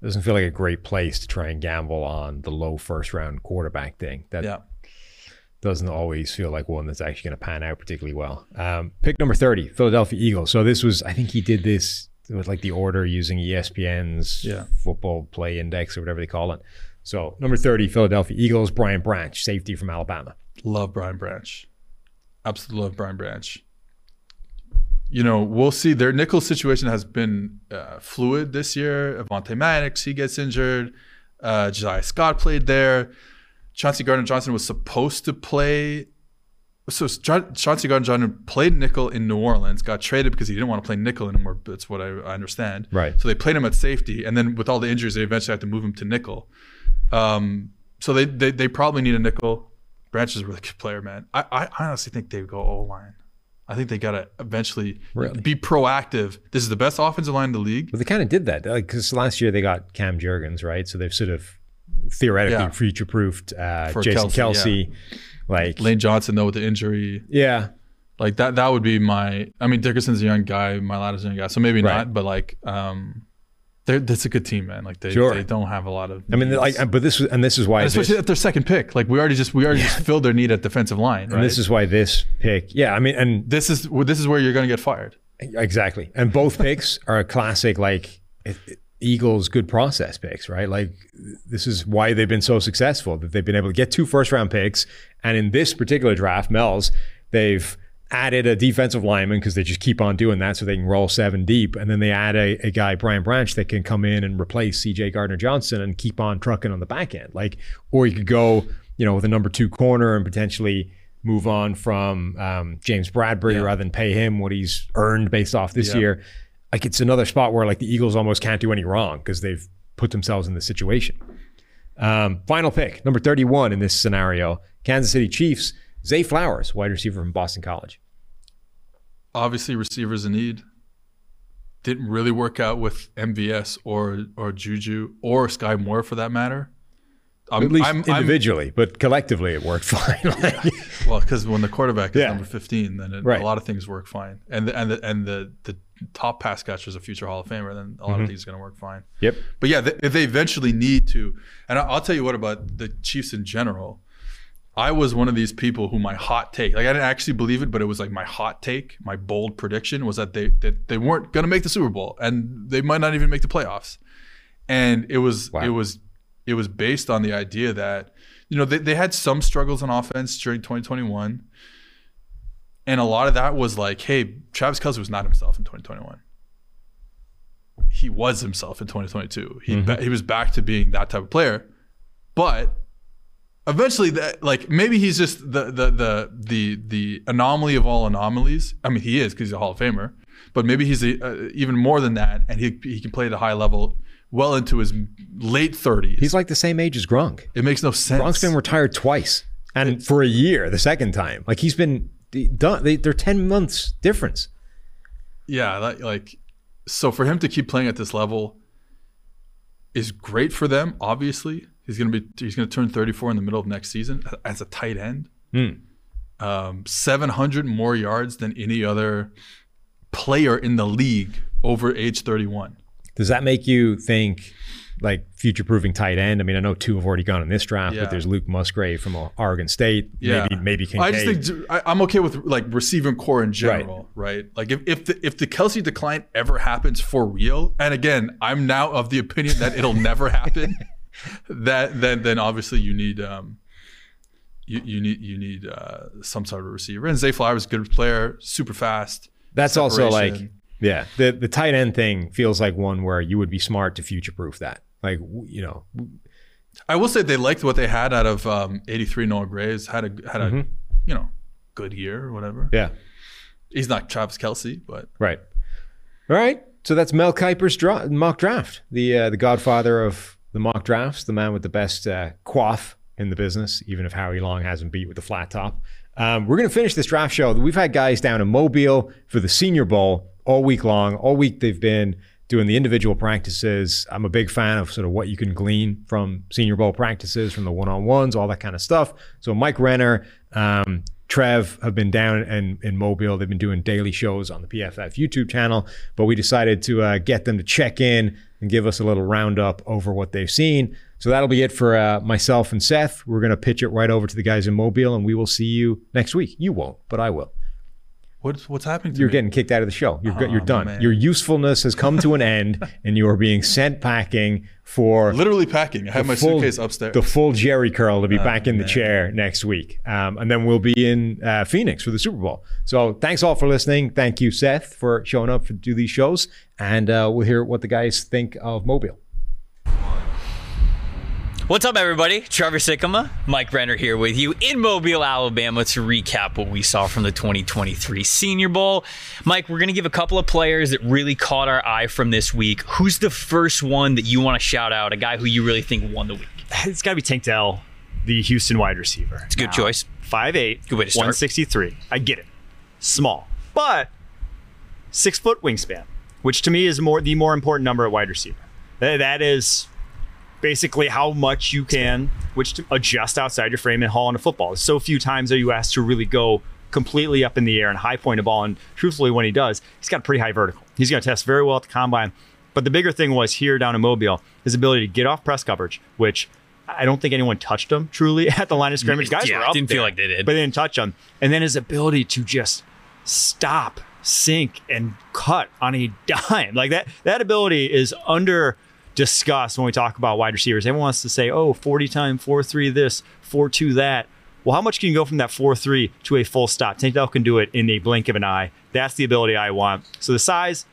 doesn't feel like a great place to try and gamble on the low first round quarterback thing. That Yeah. doesn't always feel like one that's actually going to pan out particularly well. Um, pick number 30, Philadelphia Eagles. So this was, I think he did this with like the order using ESPN's Yeah. football play index or whatever they call it. So number 30, Philadelphia Eagles, Brian Branch, safety from Alabama. Love Brian Branch. Absolutely love Brian Branch. You know, we'll see. Their nickel situation has been uh, fluid this year. Avonte Maddox, he gets injured. Uh, Josiah Scott played there. Chauncey Gardner Johnson was supposed to play. So Chauncey Gardner Johnson played nickel in New Orleans, got traded because he didn't want to play nickel anymore. That's what I, I understand. Right. So they played him at safety, and then with all the injuries, they eventually had to move him to nickel. Um, so they, they they probably need a nickel. Branch is a really good player, man. I, I honestly think they would go O line. I think they gotta eventually Really? be proactive. This is the best offensive line in the league. But they kind of did that because last year they got Cam Jurgens, right? So they've sort of theoretically Yeah. future-proofed uh, Jason Kelce, Kelce. Like, Lane Johnson though with the injury, yeah, like that that would be my. I mean Dickerson's a young guy, Mailata's a young guy, so maybe Right. not. But like, um, they're that's a good team, man. Like they Sure. they don't have a lot of. I mean, like, but this was, and this is why, And this, especially at their second pick. Like we already just we already just filled their need at defensive line. Right? and this is why this pick, yeah, I mean, and this is this is where you're going to get fired. Exactly. And both picks are a classic, like it- it- Eagles good process picks, right? Like this is why they've been so successful that they've been able to get two first round picks. And in this particular draft, Mel's, they've added a defensive lineman because they just keep on doing that so they can roll seven deep. And then they add a, a guy, Brian Branch, that can come in and replace CJ Gardner Johnson and keep on trucking on the back end. Like, or you could go, you know, with a number two corner and potentially move on from um, James Bradberry rather than pay him what he's earned based off this Yeah. year. Like it's another spot where like the Eagles almost can't do any wrong because they've put themselves in this situation. Um, final pick, number 31 in this scenario, Kansas City Chiefs, Zay Flowers, wide receiver from Boston College. Obviously, receivers in need. Didn't really work out with MVS or or Juju or Skyy Moore for that matter. I'm, At least I'm- I'm- individually, but collectively it worked fine. Like, well, because when the quarterback is Yeah. number 15, then it, Right. a lot of things work fine. And the, and the, and the the top pass catcher is a future Hall of Famer, then a lot Mm-hmm. of things are going to work fine. yep. But yeah, they, if they eventually need to, and I'll tell you what about the Chiefs in general. I was one of these people who my hot take, like I didn't actually believe it, but it was like my hot take, my bold prediction was that they that they weren't going to make the Super Bowl and they might not even make the playoffs. And it was Wow. it was it was based on the idea that you know they, they had some struggles on offense during 2021. And a lot of that was like, hey, Travis Kelce was not himself in 2021 he was himself in 2022. He mm-hmm. ba- he was back to being that type of player, but eventually, that like maybe he's just the the the the the anomaly of all anomalies. I mean, he is because he's a Hall of Famer, but maybe he's a, uh, even more than that, and he he can play at a high level well into his late 30s. He's like the same age as Gronk. it makes no sense. Gronk's been retired twice and for a year, the second time. Like he's been done. They, they're 10 months difference. yeah, that, like so for him to keep playing at this level is great for them. Obviously, he's gonna be he's gonna turn 34 in the middle of next season as a tight end. Um, 700 more yards than any other player in the league over age 31. Does that make you think like future proofing tight end? I mean, I know two have already gone in this draft, Yeah. but there's Luke Musgrave from Oregon State. Yeah, Maybe, maybe I just think I, I'm okay with like receiving corps in general, right? Like if if the if the Kelce decline ever happens for real, and again, I'm now of the opinion that it'll never happen. that then then obviously you need um you, you need you need uh, some sort of receiver. And Zay Flowers, good player, super fast. That's also like, yeah, the the tight end thing feels like one where you would be smart to future proof that. Like, you know, I will say they liked what they had out of um, 83 Noah Graves. Had a had a you know good year or whatever. yeah, He's not Travis Kelce, but right. All right. So that's Mel Kiper's dra- mock draft, the uh, the godfather of the mock drafts, the man with the best uh, quaff in the business, even if Howie Long hasn't beat with the flat top. Um, we're going to finish this draft show. We've had guys down in Mobile for the Senior Bowl all week long. All week they've been doing the individual practices. I'm a big fan of sort of what you can glean from Senior Bowl practices, from the one-on-ones, all that kind of stuff. So Mike Renner, um, Trev have been down in, in Mobile. They've been doing daily shows on the PFF YouTube channel, but we decided to uh, get them to check in and give us a little roundup over what they've seen. So that'll be it for uh, myself and Seth. We're going to pitch it right over to the guys in Mobile, and we will see you next week. You won't, but I will. What's what's happening to you? You're me? getting kicked out of the show. You're go- you're Oh, done. man. Your usefulness has come to an end, and you are being sent packing for literally packing. I have my full- suitcase upstairs. The full Jheri curl to be Oh, back in the chair next week, um, and then we'll be in uh, Phoenix for the Super Bowl. So thanks all for listening. Thank you, Seth, for showing up to do these shows, and uh, we'll hear what the guys think of Mobile. What's up, everybody? Trevor Sikkema, Mike Renner here with you in Mobile, Alabama to recap what we saw from the 2023 Senior Bowl. Mike, we're going to give a couple of players that really caught our eye from this week. Who's the first one that you want to shout out? A guy who you really think won the week? It's got to be Tank Dell, the Houston wide receiver. It's a good choice. 5'8, Good way to start. 163. I get it. Small, but six foot wingspan, which to me is more the more important number at wide receiver. That- that is basically how much you can which to adjust outside your frame and haul on a football. So few times are you asked to really go completely up in the air and high point a ball. And truthfully, when he does, he's got a pretty high vertical. He's going to test very well at the combine. But the bigger thing was here down in Mobile, his ability to get off press coverage, which I don't think anyone touched him truly at the line of scrimmage. Guys Yeah, were up didn't feel like they did. but they didn't touch him. And then his ability to just stop, sink, and cut on a dime like that. That ability is under discussed when we talk about wide receivers. Everyone wants to say, "Oh, 40 time 4-3 this, 4-2 that." Well, how much can you go from that 4-3 to a full stop? Tank Dell can do it in a blink of an eye. That's the ability I want. So the size,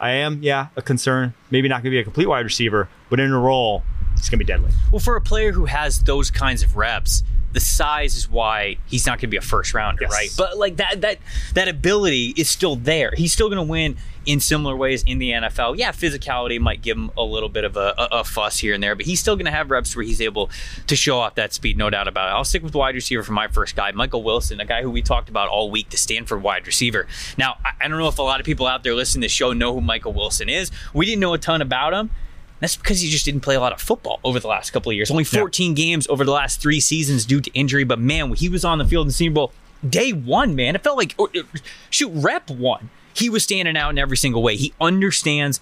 I am, yeah, a concern. Maybe not going to be a complete wide receiver, but in a role, it's going to be deadly. Well, for a player who has those kinds of reps, the size is why he's not going to be a first rounder, Yes. right? But like that that that ability is still there. He's still going to win in similar ways in the NFL. Yeah, physicality might give him a little bit of a, a, a fuss here and there, but he's still going to have reps where he's able to show off that speed, no doubt about it. I'll stick with wide receiver for my first guy, Michael Wilson, a guy who we talked about all week, the Stanford wide receiver. Now, I, I don't know if a lot of people out there listening to this show know who Michael Wilson is. We didn't know a ton about him. That's because he just didn't play a lot of football over the last couple of years. Only 14 games over the last three seasons due to injury. But man, when he was on the field in the Senior Bowl, day one, man, it felt like or, shoot rep one. He was standing out in every single way. He understands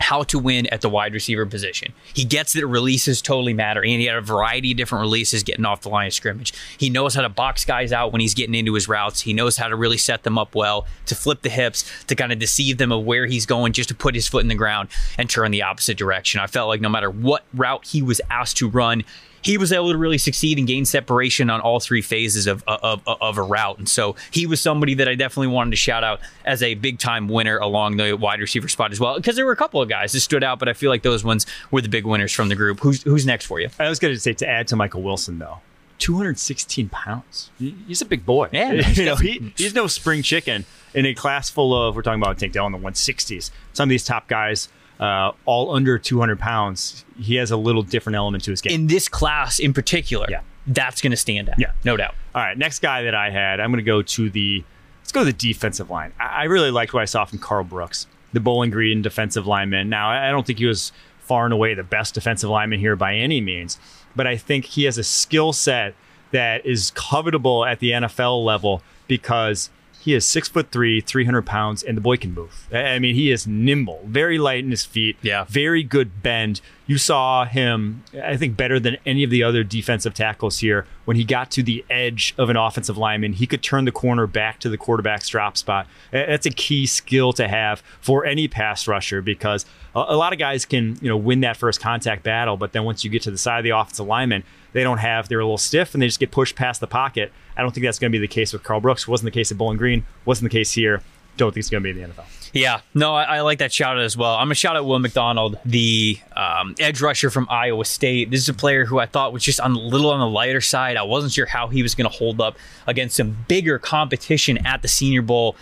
how to win at the wide receiver position. He gets that releases totally matter, and he had a variety of different releases getting off the line of scrimmage. He knows how to box guys out when he's getting into his routes. He knows how to really set them up well, to flip the hips, to kind of deceive them of where he's going, just to put his foot in the ground and turn the opposite direction. I felt like no matter what route he was asked to run, he was able to really succeed and gain separation on all three phases of, of, of a route. And so he was somebody that I definitely wanted to shout out as a big time winner along the wide receiver spot as well. Because there were a couple of guys that stood out, but I feel like those ones were the big winners from the group. Who's who's next for you? I was going to say to add to Michael Wilson though, 216 pounds. He's a big boy. Yeah, you know, he, he's no spring chicken in a class full of. We're talking about Tank Dell in the 160s. Some of these top guys, uh, all under 200 pounds. He has a little different element to his game. In this class in particular, Yeah. that's going to stand out. Yeah. no doubt. All right, next guy that I had, I'm going to go to the let's go to the defensive line. I, I really liked what I saw from Karl Brooks, the Bowling Green defensive lineman. Now, I I don't think he was far and away the best defensive lineman here by any means, but I think he has a skill set that is covetable at the NFL level because he is six foot three, 300 pounds, and the boy can move. I mean, he is nimble, very light in his feet, Yeah. very good bend. You saw him, I think, better than any of the other defensive tackles here. When he got to the edge of an offensive lineman, he could turn the corner back to the quarterback's drop spot. That's a key skill to have for any pass rusher because a, a lot of guys can, you know, win that first contact battle, but then once you get to the side of the offensive lineman, they don't have, they're a little stiff and they just get pushed past the pocket. I don't think that's going to be the case with Karl Brooks. Wasn't the case at Bowling Green. Wasn't the case here. Don't think it's going to be in the NFL. Yeah, no, I, I like that shout out as well. I'm gonna shout out Will McDonald, the um, edge rusher from Iowa State. This is a player who I thought was just on a little on the lighter side. I wasn't sure how he was gonna hold up against some bigger competition at the Senior Bowl.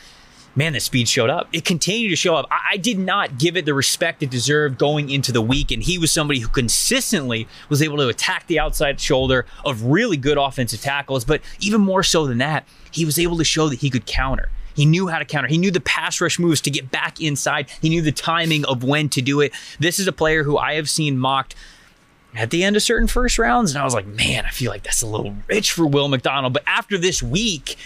Man, the speed showed up. It continued to show up. I, I did not give it the respect it deserved going into the week, and he was somebody who consistently was able to attack the outside shoulder of really good offensive tackles. But even more so than that, he was able to show that he could counter. He knew how to counter. He knew the pass rush moves to get back inside. He knew the timing of when to do it. This is a player who I have seen mocked at the end of certain first rounds, and I was like, man, I feel like that's a little rich for Will McDonald. But after this week,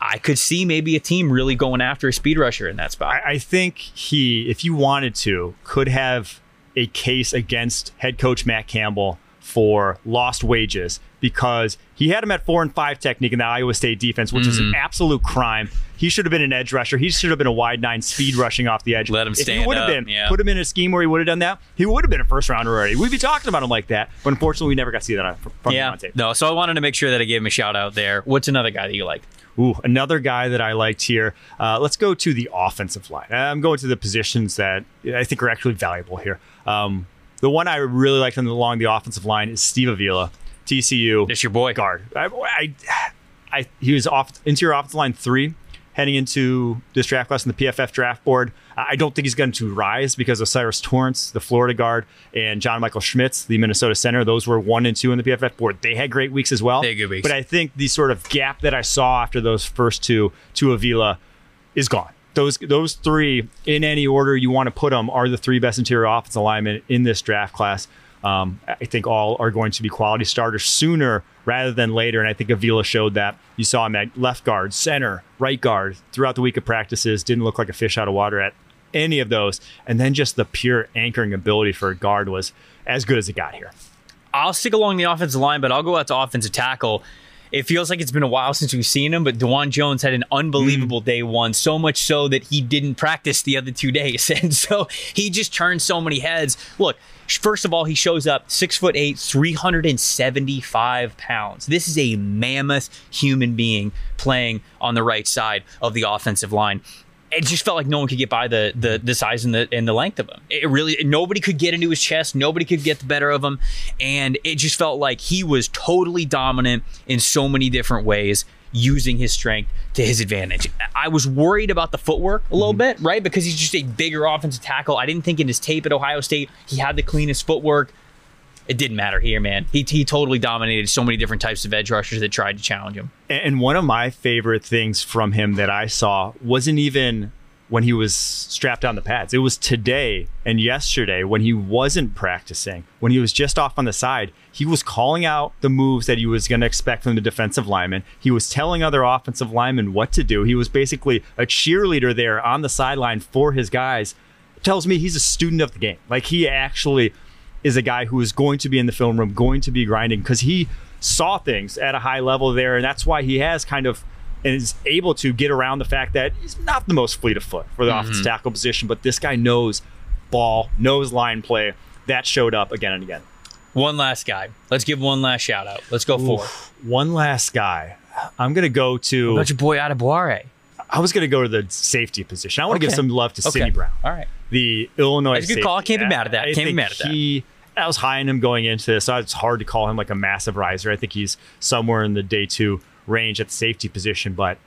I could see maybe a team really going after a speed rusher in that spot. I, I think he, if you wanted to, could have a case against head coach Matt Campbell for lost wages because he had him at four and five technique in the Iowa State defense, which is an mm-hmm. absolute crime. He should have been an edge rusher. He should have been a wide nine speed rushing off the edge. Let him if he would have been, yeah. put him in a scheme where he would have done that, he would have been a first rounder already. We'd be talking about him like that. But unfortunately, we never got to see that on, from Yeah. No, so I wanted to make sure that I gave him a shout out there. What's another guy that you like? Ooh, another guy that I liked here. Uh, let's go to the offensive line. I'm going to the positions that I think are actually valuable here. Um, the one I really liked along the offensive line is Steve Avila, TCU. That's your boy. guard. I, I, I, he was off interior offensive line three heading into this draft class in the PFF draft board. I don't think he's going to rise because of Cyrus Torrence, the Florida guard, and John Michael Schmitz, the Minnesota center. Those were one and two in the PFF board. They had great weeks as well. They had good weeks. But I think the sort of gap that I saw after those first two to Avila is gone. Those those three, in any order you want to put them, are the three best interior offensive linemen in this draft class. Um, I think all are going to be quality starters sooner rather than later, and I think Avila showed that. You saw him at left guard, center, right guard throughout the week of practices. Didn't look like a fish out of water at any of those, and then just the pure anchoring ability for a guard was as good as it got here. I'll stick along the offensive line, but I'll go out to offensive tackle. It feels like it's been a while since we've seen him, but Dawand Jones had an unbelievable mm. day one, so much so that he didn't practice the other two days. And so he just turned so many heads. Look, first of all, he shows up six foot eight, 375 pounds. This is a mammoth human being playing on the right side of the offensive line it just felt like no one could get by the the, the size and the and the length of him. It really nobody could get into his chest. Nobody could get the better of him, and it just felt like he was totally dominant in so many different ways, using his strength to his advantage. I was worried about the footwork a little mhm. bit, right, because he's just a bigger offensive tackle. I didn't think in his tape at Ohio State he had the cleanest footwork. It didn't matter here, man. He, he totally dominated so many different types of edge rushers that tried to challenge him. And one of my favorite things from him that I saw wasn't even when he was strapped on the pads. It was today and yesterday when he wasn't practicing, when he was just off on the side. He was calling out the moves that he was going to expect from the defensive lineman. He was telling other offensive linemen what to do. He was basically a cheerleader there on the sideline for his guys. tells me he's a student of the game. Like he actually is a guy who is going to be in the film room, going to be grinding because he saw things at a high level there, and that's why he has kind of and is able to get around the fact that he's not the most fleet of foot for the offensive mm-hmm. tackle position, but this guy knows ball, knows line play. That showed up again and again. One last guy. Let's give one last shout out. Let's go for. One last guy. I'm gonna go to. What about your boy Adebawore? I was gonna go to the safety position. I want to give some love to Okay. Sydney Brown. All right. The Illinois. That's a good call. I can't be mad at that. I Can't be mad at that. He, I was high on him going into this, so it's hard to call him like a massive riser. I think he's somewhere in the day two range at the safety position, but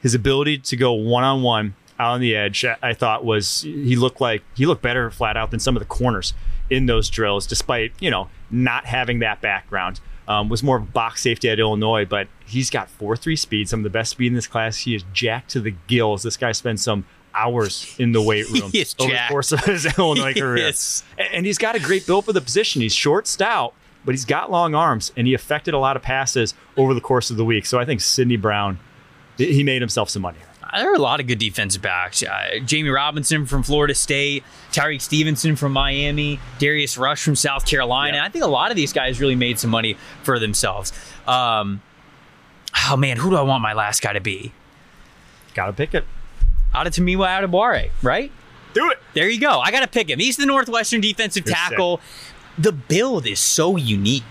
his ability to go one on one out on the edge, I- thought was he looked like he looked better flat out than some of the corners in those drills, despite you know not having that background. Um, was more of a box safety at Illinois, but he's got four three speed, some of the best speed in this class. He is jacked to the gills. This guy spends some hours in the weight room over the course of his Illinois career. Yes. And- he's got a great build for the position. He's short, stout, but he's got long arms, and he affected a lot of passes over the course of the week. So I think Sydney Brown, he made himself some money. There are a lot of good defensive backs. Uh, Jammie Robinson from Florida State, Tyrique Stevenson from Miami, Darius Rush from South Carolina. Yeah. I think a lot of these guys really made some money for themselves. Um, oh man, who do I want my last guy to be? Got to pick it. Out of Tamiwa Adebawore, right? Do it. There you go. I got to pick him. He's the Northwestern defensive You're tackle. The build is so unique.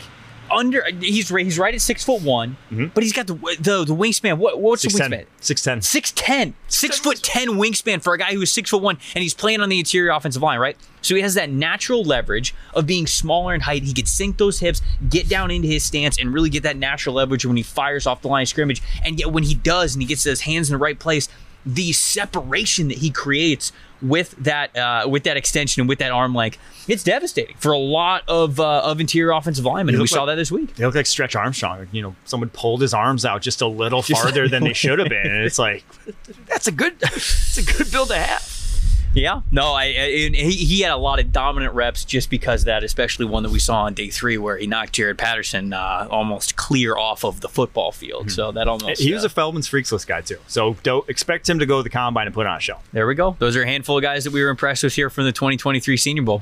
Under he's right, he's right at six foot one, mm-hmm. but he's got the the, the wingspan. What what's the 6'10. wingspan? 6'10. Six ten, six foot ten wingspan for a guy who is six foot one, and he's playing on the interior offensive line, right? So he has that natural leverage of being smaller in height. He could sink those hips, get down into his stance, and really get that natural leverage when he fires off the line of scrimmage. And yet, when he does, and he gets his hands in the right place, the separation that he creates with that uh, with that extension and with that arm length, it's devastating for a lot of uh, of interior offensive linemen. We looked saw like- that this week. They look like Stretch Armstrong. You know, someone pulled his arms out just a little farther than they should have been, and it's like that's a good, it's a good build to have. Yeah, no, I, I he, he had a lot of dominant reps just because of that, especially one that we saw on day three where he knocked Jarrett Patterson uh, almost clear off of the football field. So that almost He was uh, a Feldman's Freaks List guy too, so don't expect him to go to the combine and put on a show. there we go. Those are a handful of guys that we were impressed with here from the 2023 Senior Bowl.